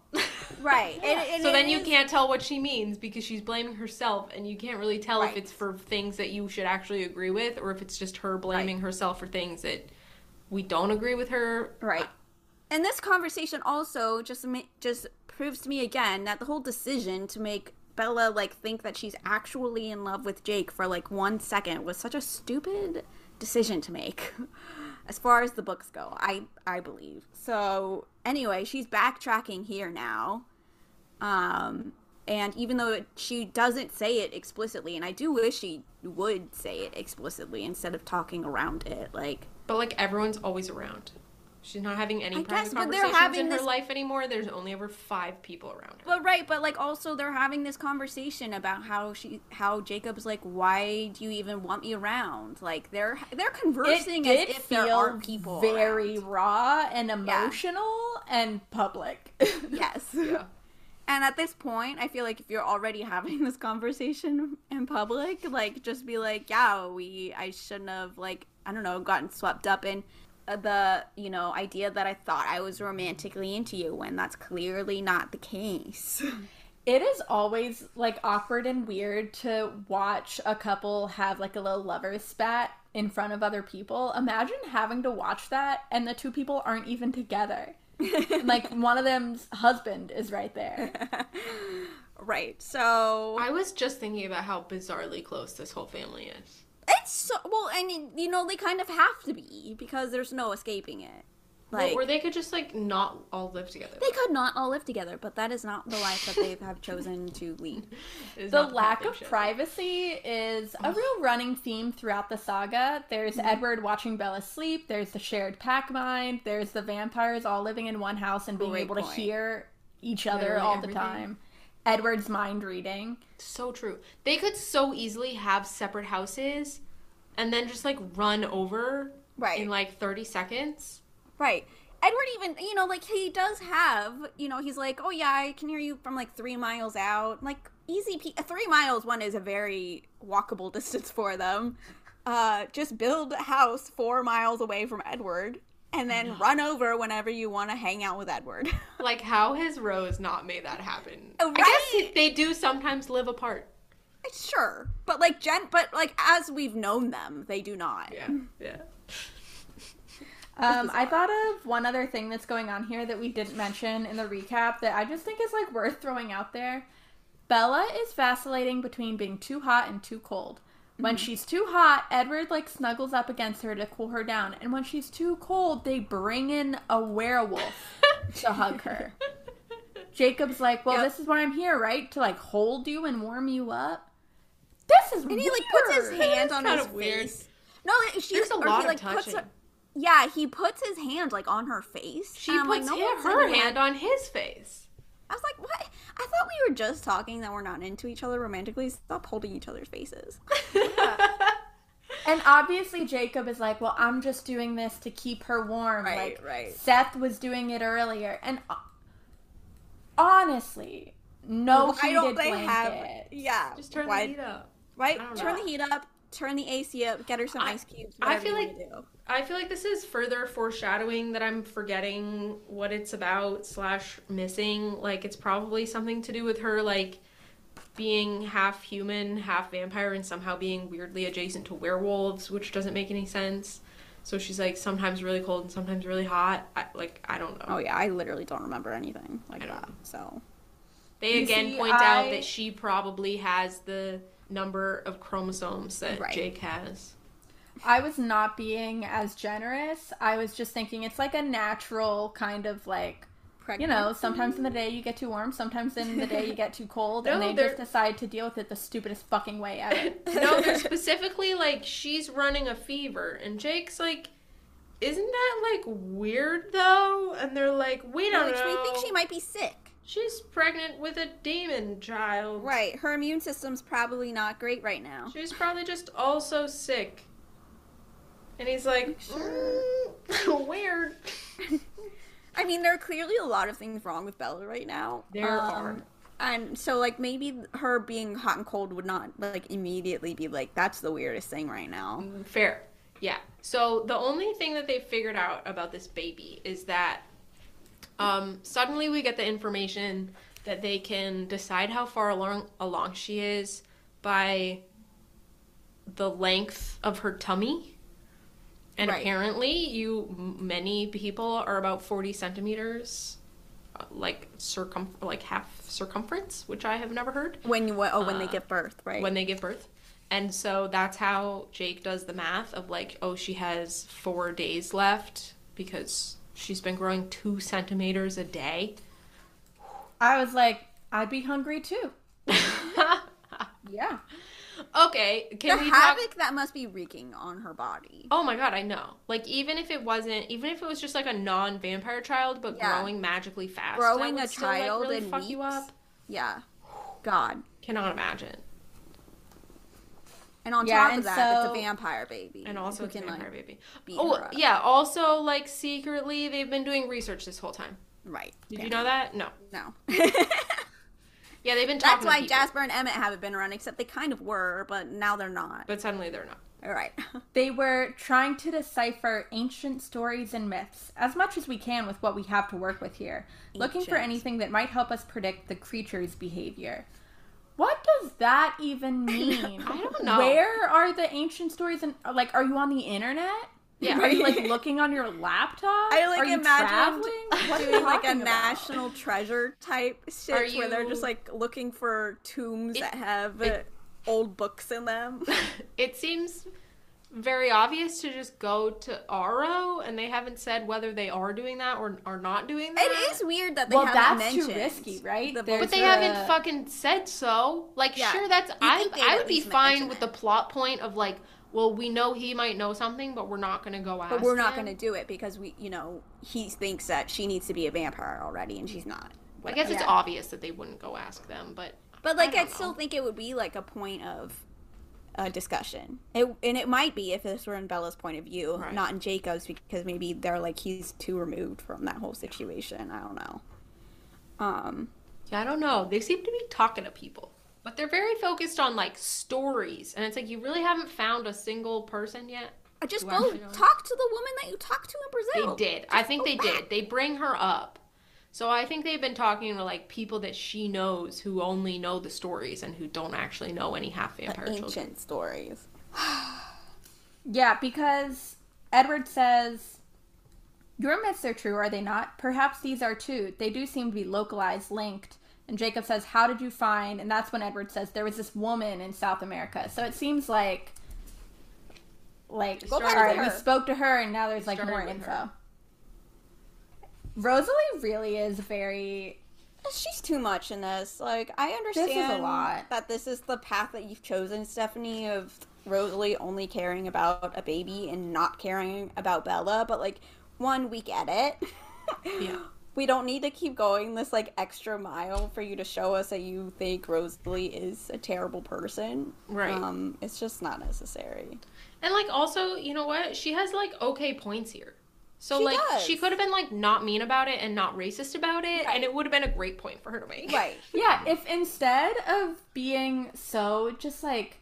Right. [laughs] And- and so then you is- can't tell what she means because she's blaming herself, and you can't really tell if it's for things that you should actually agree with, or if it's just her blaming herself for things that we don't agree with her. Right. And this conversation also just just proves to me again that the whole decision to make Bella like think that she's actually in love with Jake for like one second was such a stupid decision to make. [laughs] As far as the books go, I I believe. So anyway, she's backtracking here now. Um and even though it, she doesn't say it explicitly, and I do wish she would say it explicitly instead of talking around it, like But like everyone's always around. She's not having any I private guess, but they're conversations having in her this- life anymore. There's only ever five people around her. But right, but like also they're having this conversation about how she how Jacob's like, why do you even want me around? Like they're they're It conversing as did if there are people very around. raw and emotional and public. [laughs] Yes. yeah. And at this point, I feel like if you're already having this conversation in public, like just be like, yeah, we I shouldn't have like I don't know gotten swept up in the you know idea that I thought I was romantically into you when that's clearly not the case. [laughs] It is always like awkward and weird to watch a couple have like a little lover spat in front of other people. Imagine having to watch that and the two people aren't even together. [laughs] Like one of them's husband is right there. [laughs] right. So I was just thinking about how bizarrely close this whole family is. It's so well, and you know they kind of have to be because there's no escaping it. Like or they could just like not all live together. they could not all live together, but that is not the life that they have chosen to lead. [laughs] Is The lack of should. privacy is a real running theme throughout the saga. There's mm-hmm. Edward watching Bella sleep, there's the shared pack mind, there's the vampires all living in one house and being Great able to hear each other Literally all everything. the time. Edward's mind reading. So true. They could so easily have separate houses and then just like run over Right. in like 30 seconds. Right. Edward even, you know, like he does have, you know, he's like, oh yeah, I can hear you from like three miles out. Like easy, pe- three miles. One is a very walkable [laughs] distance for them. Uh, just build a house four miles away from Edward, and then [sighs] run over whenever you want to hang out with Edward. [laughs] Like, how has Rose not made that happen? Oh, I guess right. they do sometimes live apart. sure, but like Jen, but like as we've known them, they do not. Yeah, [laughs] yeah. Um, I thought of one other thing that's going on here that we didn't mention in the recap that I just think is like worth throwing out there. Bella is vacillating between being too hot and too cold. When she's too hot, Edward like snuggles up against her to cool her down, and when she's too cold, they bring in a werewolf to [laughs] hug her. Jacob's like, "Well, Yep. this is why I'm here, right? To like hold you and warm you up." This is And he like puts his weird. hand on kinda his weird. face. No, she There's a lot he, of like, puts touching. her- yeah, he puts his hand like on her face. She puts like, no hi- her hand on his face. I was like, what? I thought we were just talking that we're not into each other romantically. Stop holding each other's faces. [laughs] And obviously, Jacob is like, well, I'm just doing this to keep her warm. Right, like, right. Seth was doing it earlier. And honestly, no heated don't they blanket. have? Yeah, Just turn why, the heat up. Right, turn know. the heat up. Turn the AC up. Get her some I- ice cubes. I feel like- do. I feel like this is further foreshadowing that I'm forgetting what it's about slash missing. Like it's probably something to do with her like being half human, half vampire, and somehow being weirdly adjacent to werewolves, which doesn't make any sense. So she's like sometimes really cold and sometimes really hot. I, like I don't know. Oh yeah, I literally don't remember anything like I don't that. So They You again see, point out that she probably has the number of chromosomes that Right. Jake has. I was not being as generous. I was just thinking it's like a natural kind of like, you know, sometimes in the day you get too warm, sometimes in the day you get too cold, and they they're- just decide to deal with it the stupidest fucking way ever. [laughs] no, they're specifically like she's running a fever, and Jake's like, "Isn't that like weird though?" And they're like, "We don't Like, know. we think she might be sick. She's pregnant with a demon child. Right, her immune system's probably not great right now. She's probably just also sick." And he's like, "Mm, [laughs] "Weird." [laughs] I mean, there are clearly a lot of things wrong with Bella right now. There Um, are. And so, like, maybe her being hot and cold would not, like, immediately be like, that's the weirdest thing right now. Fair. Yeah. So the only thing that they figured out about this baby is that um, suddenly we get the information that they can decide how far along along she is by the length of her tummy. And Right. apparently, you many people are about forty centimeters, uh, like circum like half circumference, which I have never heard When you, oh, when they Uh, give birth, right? when they give birth. And so that's how Jake does the math of like, oh, she has four days left because she's been growing two centimeters a day. I was like, I'd be hungry too. [laughs] Yeah. Okay, can the we talk? havoc that must be wreaking on her body. Oh my god, I know. Like even if it wasn't, even if it was just like a non-vampire child, but Yeah. growing magically fast, Growing that a would still, like, child really in fuck you up. Yeah. God. Cannot imagine. And on Yeah, top and of that, it's a vampire baby. And also who it's a vampire like, baby. Oh yeah. Also, like secretly, they've been doing research this whole time. Right. Did yeah. you know that? No. No. [laughs] [laughs] Yeah, they've been talking. That's why people, Jasper and Emmett haven't been around, except they kind of were, but now they're not. But suddenly they're not. All right. [laughs] They were trying to decipher ancient stories and myths as much as we can with what we have to work with here, looking for anything that might help us predict the creature's behavior. What does that even mean? [laughs] I don't know. Where are the ancient stories and like are you on the internet? Yeah. Are you like [laughs] looking on your laptop? I like are you imagined? [laughs] What doing like a about? national treasure type shit Are where they're just like looking for tombs It- that have it- uh, old books in them. it seems very obvious to just go to Aro, and they haven't said whether they are doing that or are not doing that. it is weird that they Well, haven't that's mentioned too risky, right? the But they a- haven't fucking said so. Like, Yeah, sure, that's I. I would would be fine with it. the plot point of like, well, we know he might know something, but we're not gonna go ask. But we're not going to do it because we, you know, he thinks that she needs to be a vampire already, and she's not. I guess it's Yeah. obvious that they wouldn't go ask them, but But like, I I'd don't still know. think it would be like a point of uh, discussion. It and it might be if this were in Bella's point of view, Right. not in Jacob's, because maybe they're like he's too removed from that whole situation. I don't know. Um, yeah, I don't know. They seem to be talking to people, but they're very focused on like stories, and it's like you really haven't found a single person yet. I just go talk to the woman that you talked to in Brazil. They did. I think they back. did. They bring her up. So I think they've been talking to like people that she knows who only know the stories and who don't actually know any half vampire Ancient children. stories. [sighs] Yeah, because Edward says, Your myths are true, are they not? Perhaps these are too. They do seem to be localized, linked. And Jacob says, How did you find? And that's when Edward says, There was this woman in South America. So it seems like, like, Go all back to right, we spoke to her, and now there's like Started more info. her. Rosalie really is very. She's too much in this. Like, I understand is a lot. that this is the path that you've chosen, Stephenie, of Rosalie only caring about a baby and not caring about Bella. But like, one, we get it. [laughs] Yeah. [laughs] We don't need to keep going this like extra mile for you to show us that you think Rosalie is a terrible person. Right. Um, it's just not necessary. And like also, you know what? She has like okay points here. So She like does. she could have been like not mean about it and not racist about it, Right. and it would have been a great point for her to make. Right. [laughs] Yeah, if instead of being so just like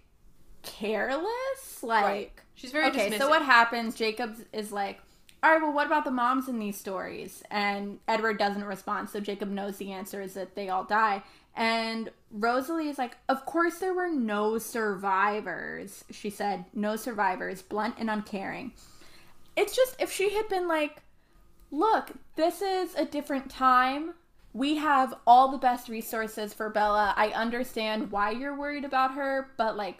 careless, like. Right. She's very okay, dismissive. so what happens? Jacob is like, all right, well, what about the moms in these stories? And Edward doesn't respond, so Jacob knows the answer is that they all die. And Rosalie is like, of course there were no survivors. She said, no survivors, blunt and uncaring. It's just, if she had been like, look, this is a different time. We have all the best resources for Bella. I understand why you're worried about her, but like,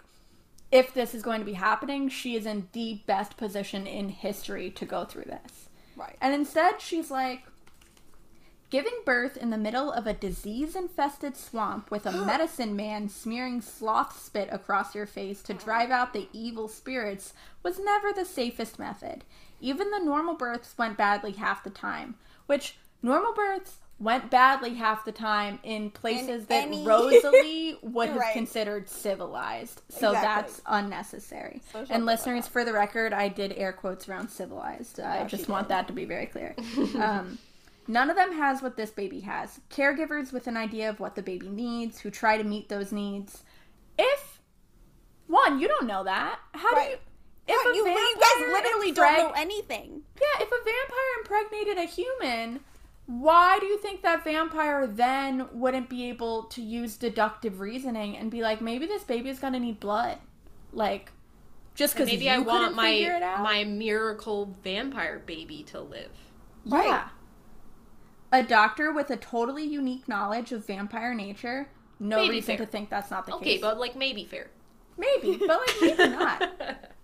if this is going to be happening, she is in the best position in history to go through this. Right. And instead, she's like, giving birth in the middle of a disease infested swamp with a [gasps] medicine man smearing sloth spit across your face to oh. drive out the evil spirits was never the safest method. Even the normal births went badly half the time, which normal births went badly half the time in places that any- Rosalie [laughs] would have Right. considered civilized. So Exactly. that's unnecessary. Social and listeners, for the record, I did air quotes around civilized. I just want did. that to be very clear. [laughs] um, none of them has what this baby has. Caregivers with an idea of what the baby needs, who try to meet those needs. If one, you don't know that. How Right. do you? If Yeah, a you, you guys literally don't know anything. Yeah, if a vampire impregnated a human, why do you think that vampire then wouldn't be able to use deductive reasoning and be like, maybe this baby is gonna need blood, like, just because maybe you I want my my miracle vampire baby to live. Yeah. A doctor with a totally unique knowledge of vampire nature, no Maybe reason fair. to think that's not the Okay, case. Okay, but like maybe fair. maybe, but like maybe not. [laughs]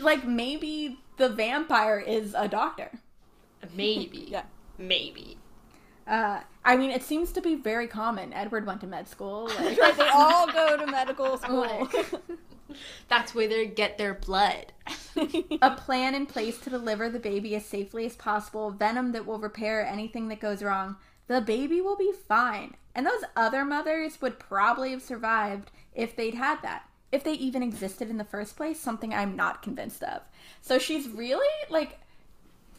Like maybe the vampire is a doctor. maybe. [laughs] Yeah. Maybe. Uh, I mean, it seems to be very common. Edward went to med school. Like, [laughs] Like, they all go to medical [laughs] school. That's where they get their blood. a plan in place to deliver the baby as safely as possible, venom that will repair anything that goes wrong. The baby will be fine. And those other mothers would probably have survived if they'd had that. If they even existed in the first place, something I'm not convinced of. So she's really like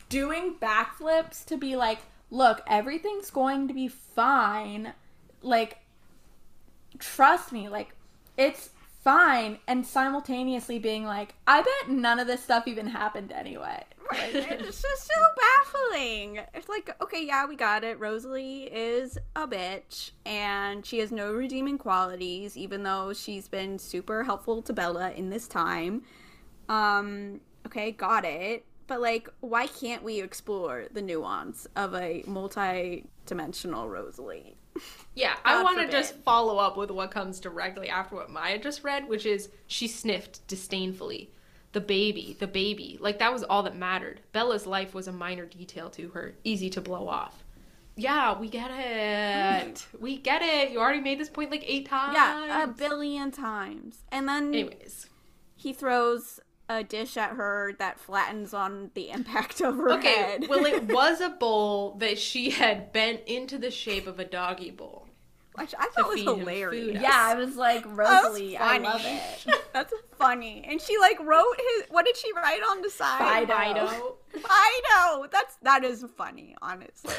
doing backflips to be like, look, everything's going to be fine. Like, trust me, like, it's fine. And simultaneously being like, I bet none of this stuff even happened anyway. Right. [laughs] It's just so baffling. It's like, okay, yeah, we got it. Rosalie is a bitch, and she has no redeeming qualities, even though she's been super helpful to Bella in this time. Um, okay, got it. But like, why can't we explore the nuance of a multi-dimensional Rosalie? Yeah, I want to just follow up with what comes directly after what Maya just read, which is she sniffed disdainfully. The baby, the baby. Like, that was all that mattered. Bella's life was a minor detail to her, easy to blow off. Yeah, we get it. we get it. You already made this point like eight times. Yeah, a billion times. And then Anyways. he throws a dish at her that flattens on the impact of her Okay, head. well, it [laughs] was a bowl that she had bent into the shape of a doggy bowl. Which I to thought was hilarious. Yeah, I was like, That's Rosalie, I love it. [laughs] That's funny. And she like wrote his. What did she write on the side? Fido. Fido. Fido. That's that is funny, honestly.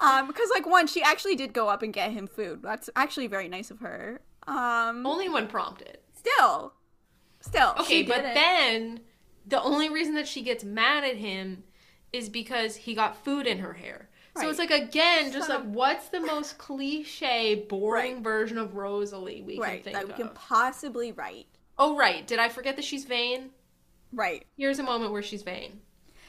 Um, because like one, she actually did go up and get him food. That's actually very nice of her. Um, Only when prompted. still, still. Okay, but it. then the only reason that she gets mad at him is because he got food in her hair. So Right. it's like again, just So- like what's the most cliche, boring Right. version of Rosalie we right can that we of? can possibly write. Oh right, did I forget that she's vain? Right. Here's a moment where she's vain.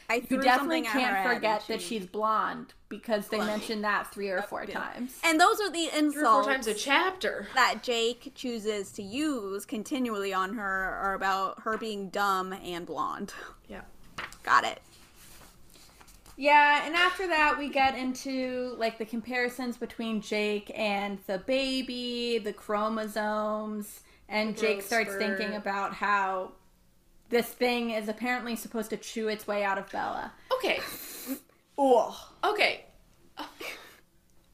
I You threw definitely something at her can't forget and that she's blonde because they Blonde. mentioned that three or four times. And those are the Three or insults four times a chapter. that Jake chooses to use continually on her are about her being dumb and blonde. Yeah. Got it. Yeah, and after that we get into like the comparisons between Jake and the baby, the chromosomes, and The Jake starts spurt. thinking about how this thing is apparently supposed to chew its way out of Bella. Okay. [laughs] Oh. Okay. [laughs]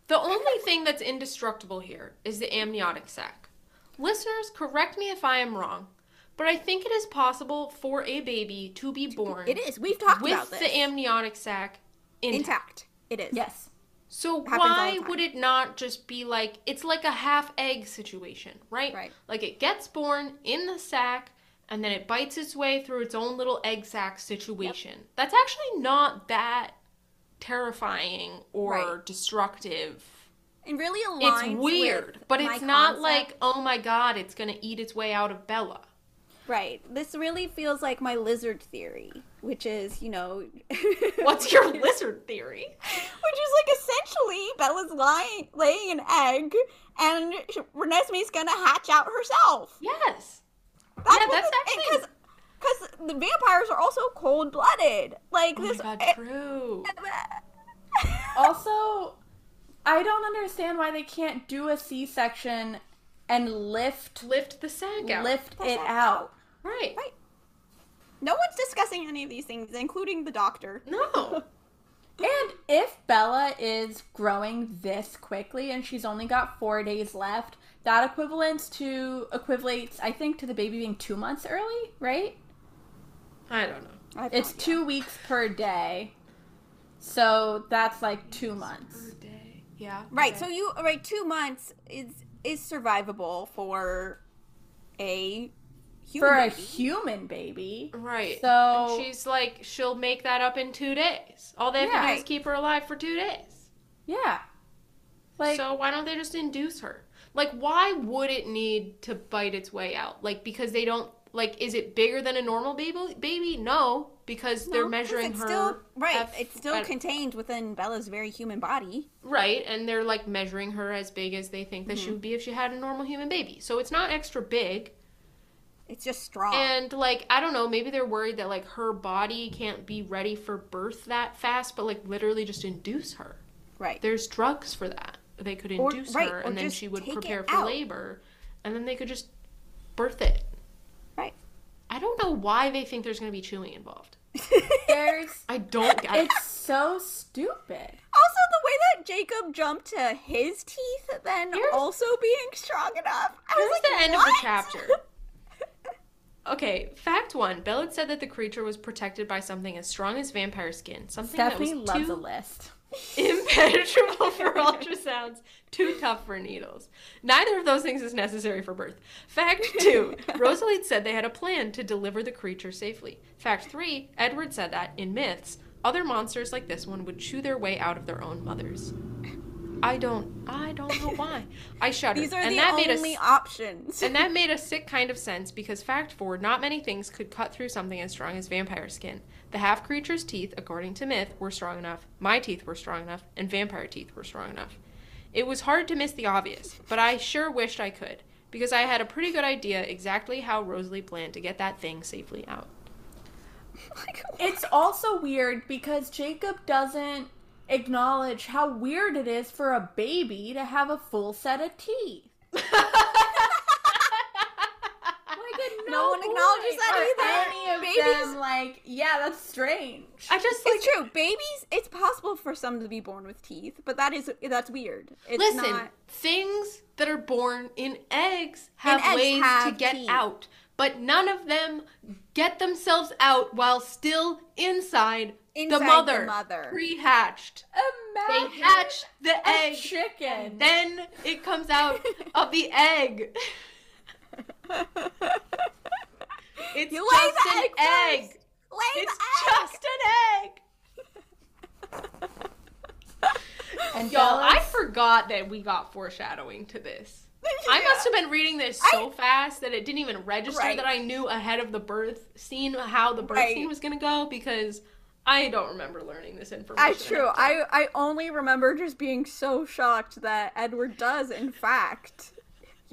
The only thing that's indestructible here is the amniotic sac. Listeners, correct me if I am wrong, but I think it is possible for a baby to be born It is. We've talked about with this. the amniotic sac intact. Intact. It is. Yes. So why would it not just be like it's like a half egg situation, right? Right. Like it gets born in the sac and then it bites its way through its own little egg sac situation. That's actually not that terrifying or Right. destructive. And really It's weird, but it's not concept. like, oh my god, it's gonna eat its way out of Bella. Right. This really feels like my lizard theory, which is, you know, [laughs] What's your lizard theory? Which is like essentially Bella's lying, laying an egg, and Renesmee's gonna hatch out herself. Yes. That's Yeah, that's actually- because the vampires are also cold blooded. Like Oh my this. god, eh, true. [laughs] Also, I don't understand why they can't do a C-section and lift Lift the sac out. lift The it sac out. Right. Right. no one's discussing any of these things, including the doctor. No. [laughs] And if Bella is growing this quickly and she's only got four days left, that equivalents to equivalates, I think, to the baby being two months early, right? I don't know. I have It's no idea. two weeks per day. So that's like two months. Per day. Yeah. Right. okay. So you right two months is is survivable for a human For a human baby. Right. So- And she's like, she'll make that up in two days. All they have to do is keep her alive for two days. Yeah. Like, so why don't they just induce her? Like, why would it need to bite its way out? Like, because they don't like, is it bigger than a normal baby? Baby? No, because they're measuring it's her. Still, right. at- it's still contained within Bella's very human body. right, and they're like measuring her as big as they think that Mm-hmm. she would be if she had a normal human baby. So it's not extra big. It's just strong. And like I don't know, maybe they're worried that like her body can't be ready for birth that fast, but like literally just induce her. Right. There's drugs for that. They could Or- induce right, her, and then she would prepare for out. labor, and then they could just birth it. Right. I don't know why they think there's going to be chewing involved. [laughs] There's. I don't get it. It's so stupid. Also, the way that Jacob jumped to his teeth, then Here's- also being strong enough. I Here's was the like, end of the chapter. [laughs] Okay, fact one. Bellet said that the creature was protected by something as strong as vampire skin. Something Stephenie that was loves too a list. [laughs] impenetrable for ultrasounds, too tough for needles. Neither of those things is necessary for birth. Fact two, [laughs] Rosalie said they had a plan to deliver the creature safely. Fact three, Edward said that, in myths, other monsters like this one would chew their way out of their own mothers. I don't, I don't know why. I [laughs] shuddered. These are and the that made only us, options. and that [laughs] made a sick kind of sense because fact four, not many things could cut through something as strong as vampire skin. The half creature's teeth, according to myth, were strong enough, my teeth were strong enough, and vampire teeth were strong enough. It was hard to miss the obvious, but I sure wished I could, because I had a pretty good idea exactly how Rosalie planned to get that thing safely out. [laughs] Oh like, It's also weird because Jacob doesn't acknowledge how weird it is for a baby to have a full set of teeth. [laughs] Like, at No one acknowledges that either. Any of Babies- them, like, yeah, that's strange. I just like it's true. Babies, it's possible for some to be born with teeth, but that is that's weird. It's Listen, not. things that are born in eggs have eggs ways to have get teeth. out, but none of them get themselves out while still inside, Inside the the mother, mother. pre-hatched. They hatch the egg, chicken. then it comes out of the egg. [laughs] It's You just an egg egg. It's just an egg. and Y'all, I forgot that we got foreshadowing to this. [laughs] I Yeah. must have been reading this so fast that it didn't even register Right. that I knew ahead of the birth scene how the birth Right. scene was gonna go because I don't remember learning this information. I true. I I only remember just being so shocked that Edward does in fact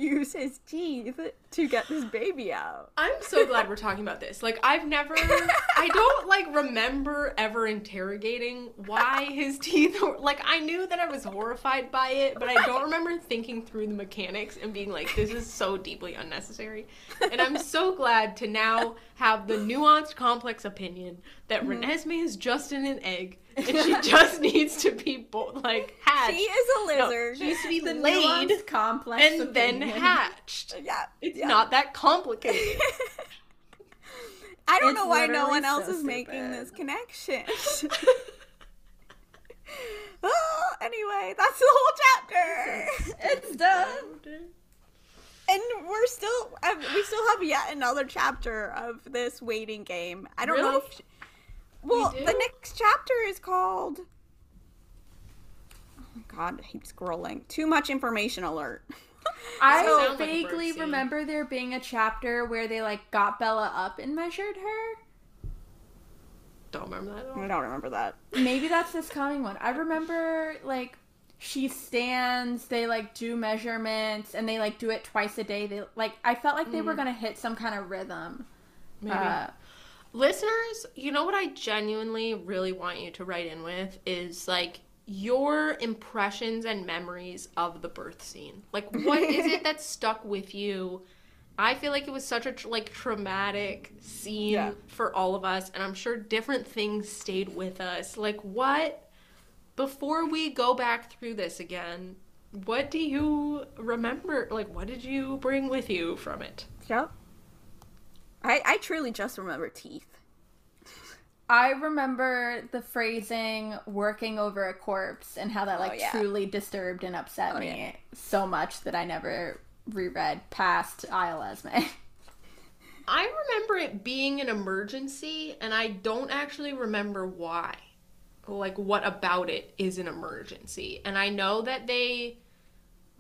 use his teeth to get this baby out. I'm so glad we're talking about this. Like I've never I don't like remember ever interrogating why his teeth were like I knew that I was horrified by it, but I don't remember thinking through the mechanics and being like this is so deeply unnecessary. And I'm so glad to now have the nuanced complex opinion that Mm-hmm. Renesmee is just in an egg and she [laughs] just needs to be bo- like hatched. She is a No, lizard. she needs to be the laid complex and then hatched. yeah. It's yeah. not that complicated. [laughs] I don't It's know why no one else so is making this connection. [laughs] oh, anyway, that's the whole chapter. It's done. And we're still, uh, we still have yet another chapter of this waiting game. I don't know Really? if. Well, do? the next chapter is called. Oh my god, I keep scrolling. Too much information alert. [laughs] I Sounds like vaguely scene. remember there being a chapter where they like got Bella up and measured her. Don't remember that at I don't remember that. Maybe that's this coming one. I remember like she stands, they like do measurements and they like do it twice a day. They like I felt like they were gonna hit some kind of rhythm. Maybe. Uh, Listeners, you know what I genuinely really want you to write in with is like your impressions and memories of the birth scene. Like what is it [laughs] that stuck with you? I feel like it was such a like traumatic scene Yeah. for all of us and I'm sure different things stayed with us. Like what before we go back through this again, what do you remember? Like what did you bring with you from it? Yep. I I truly just remember teeth. I remember the phrasing working over a corpse and how that Oh, like yeah. truly disturbed and upset Oh, me yeah. so much that I never reread past Isle Esme. I remember it being an emergency, and I don't actually remember why. Like, what about it is an emergency? And I know that they,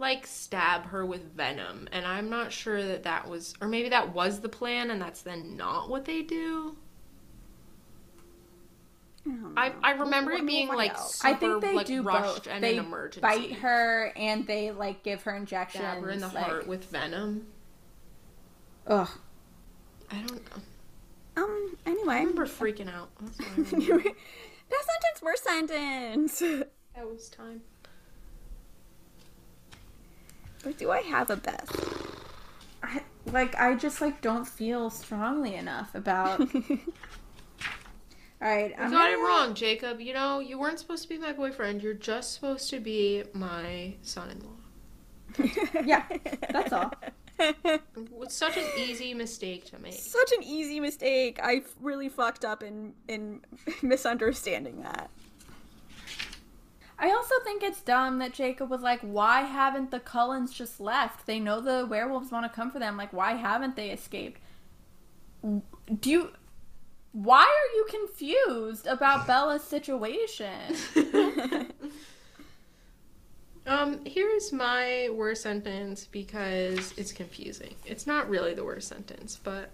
like, stab her with venom, and I'm not sure that that was, or maybe that was the plan, and that's then not what they do. I, I remember We'll- it being we'll like super I think they like do rushed both. and they an emergency. bite her and they like give her injections. stab her in the like, heart with venom. Ugh. I don't know. Um. Anyway, I remember freaking out. That's I [laughs] remember. that sentence, worst sentence. that was time. But do I have a best? I, like I just like don't feel strongly enough about. [laughs] All right, You I'm got it gonna- wrong, Jacob. You know, you weren't supposed to be my boyfriend. You're just supposed to be my son-in-law. [laughs] Yeah, that's all. It's such an easy mistake to make. Such an easy mistake. I really fucked up in in [laughs] misunderstanding that. I also think it's dumb that Jacob was like, "Why haven't the Cullens just left? They know the werewolves want to come for them. Like, why haven't they escaped? Do you? Why are you confused about [laughs] Bella's situation? [laughs] Um, here's my worst sentence because it's confusing. It's not really the worst sentence, but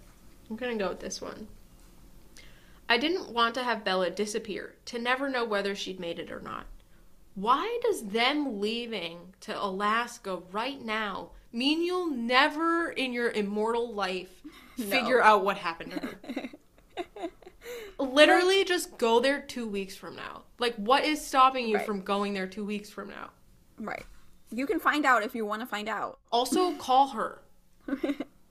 I'm gonna go with this one. I didn't want to have Bella disappear, to never know whether she'd made it or not. Why does them leaving to Alaska right now mean you'll never in your immortal life figure out what happened to her? [laughs] Literally, just go there two weeks from now. Like, what is stopping you Right. from going there two weeks from now? Right. You can find out if you want to find out. Also, [laughs] call her.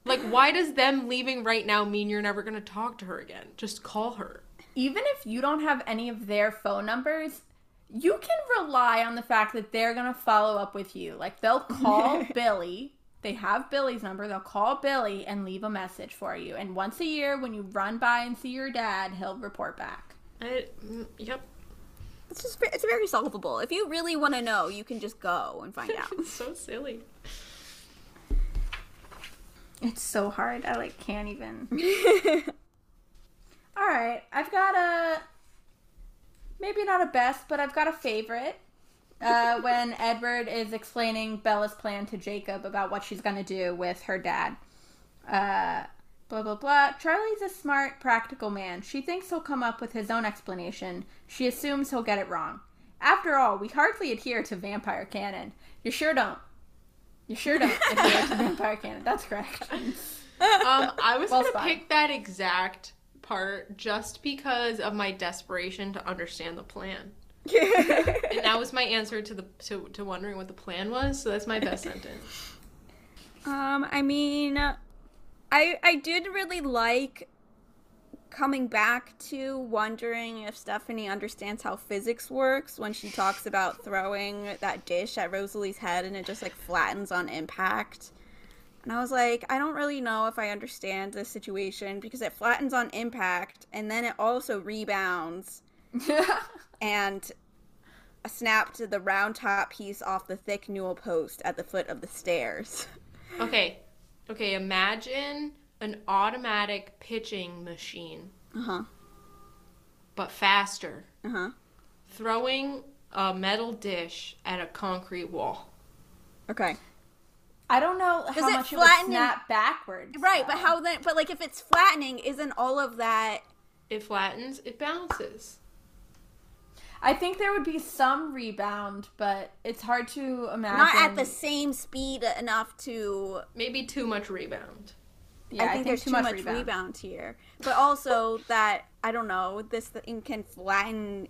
Like, why does them leaving right now mean you're never gonna talk to her again? Just call her. Even if you don't have any of their phone numbers, you can rely on the fact that they're gonna follow up with you. Like, they'll call [laughs] Billy." They have Billy's number. They'll call Billy and leave a message for you. And once a year, when you run by and see your dad, he'll report back. I, mm, yep. It's just it's very solvable. If you really want to know, you can just go and find [laughs] out. It's so silly. It's so hard. I like can't even. [laughs] All right, I've got a maybe not a best, but I've got a favorite. Uh, [laughs] when Edward is explaining Bella's plan to Jacob about what she's gonna do with her dad. Uh, blah blah blah. Charlie's a smart, practical man. She thinks he'll come up with his own explanation. She assumes he'll get it wrong. After all, we hardly adhere to vampire canon. You sure don't. You sure don't adhere to [laughs] vampire canon. That's correct. Um, I was Well gonna spotted. pick that exact part just because of my desperation to understand the plan. [laughs] And that was my answer to the to, to wondering what the plan was. So that's my best sentence. Um, I mean, I I did really like coming back to wondering if Stephenie understands how physics works when she talks about throwing that dish at Rosalie's head and it just like flattens on impact. And I was like, I don't really know if I understand this situation because it flattens on impact and then it also rebounds [laughs] and snapped the round top piece off the thick newel post at the foot of the stairs. [laughs] Okay, okay. Imagine an automatic pitching machine, Uh huh. but faster, Uh huh. throwing a metal dish at a concrete wall. Okay. I don't know how it much it would flatten in- snap backwards. Right, but how then? But like, if it's flattening, isn't all of that? It flattens, it bounces. I think there would be some rebound, but it's hard to imagine. Not at the same speed enough to. Maybe too much rebound. Yeah, I, think there's too much, rebound. here, but also that I don't know. This thing can flatten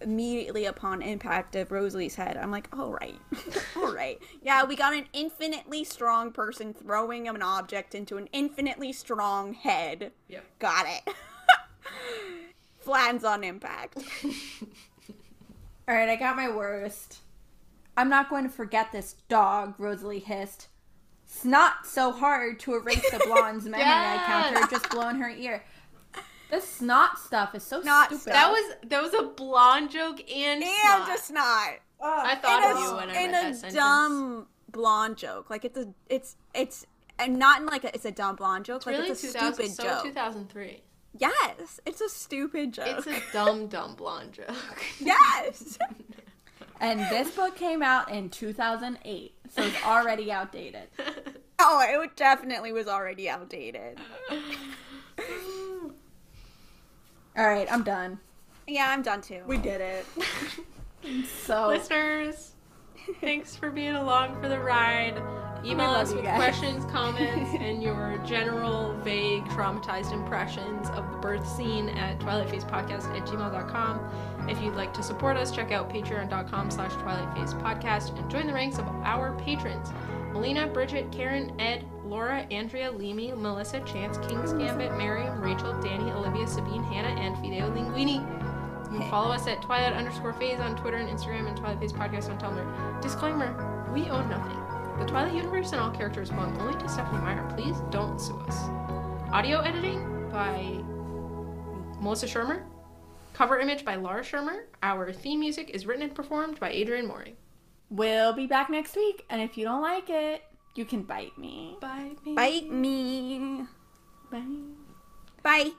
immediately upon impact of Rosalie's head. I'm like, all right, [laughs] all right. Yeah, we got an infinitely strong person throwing an object into an infinitely strong head. Yep. Got it. [laughs] Flattens on impact. [laughs] All right, I got my worst. I'm not going to forget this dog, Rosalie hissed. It's not so hard to erase the blonde's memory. I countered, Yes. just blowing her ear. The snot stuff is so Snot stupid. stuff. That was that was a blonde joke and And snot. just not. I thought in of a, you when I in read a that sentence. dumb blonde joke. Like it's a it's it's and not in like a, it's a dumb blonde joke. like really it's a stupid so joke. 2003. Yes, it's a stupid joke. It's a dumb, dumb blonde joke. [laughs] yes. [laughs] And this book came out in 2008, so it's already outdated. [laughs] oh, it definitely was already outdated. All right, I'm done. Yeah, I'm done too. We did it. [laughs] So Listeners, thanks for being along for the ride. Email us with questions, [laughs] comments, and your general, vague, traumatized impressions of the birth scene at twilightfacepodcast at gmail.com. If you'd like to support us, check out patreon.com slash twilightfacepodcast and join the ranks of our patrons. Melina, Bridget, Karen, Ed, Laura, Andrea, Leamy, Melissa, Chance, King's Gambit, Miriam, Rachel, Danny, Olivia, Sabine, Hannah, and Fideo Linguini. You can follow us at Twilight underscore phase on Twitter and Instagram and Twilight Phase Podcast on Tumblr. Disclaimer, we own nothing. The Twilight universe and all characters belong only to Stephenie Meyer. Please don't sue us. Audio editing by Melissa Shermer. Cover image by Laura Shermer. Our theme music is written and performed by Adrian Mori. We'll be back next week, and if you don't like it, you can bite me. Bite me. Bite me. Bye. Bye.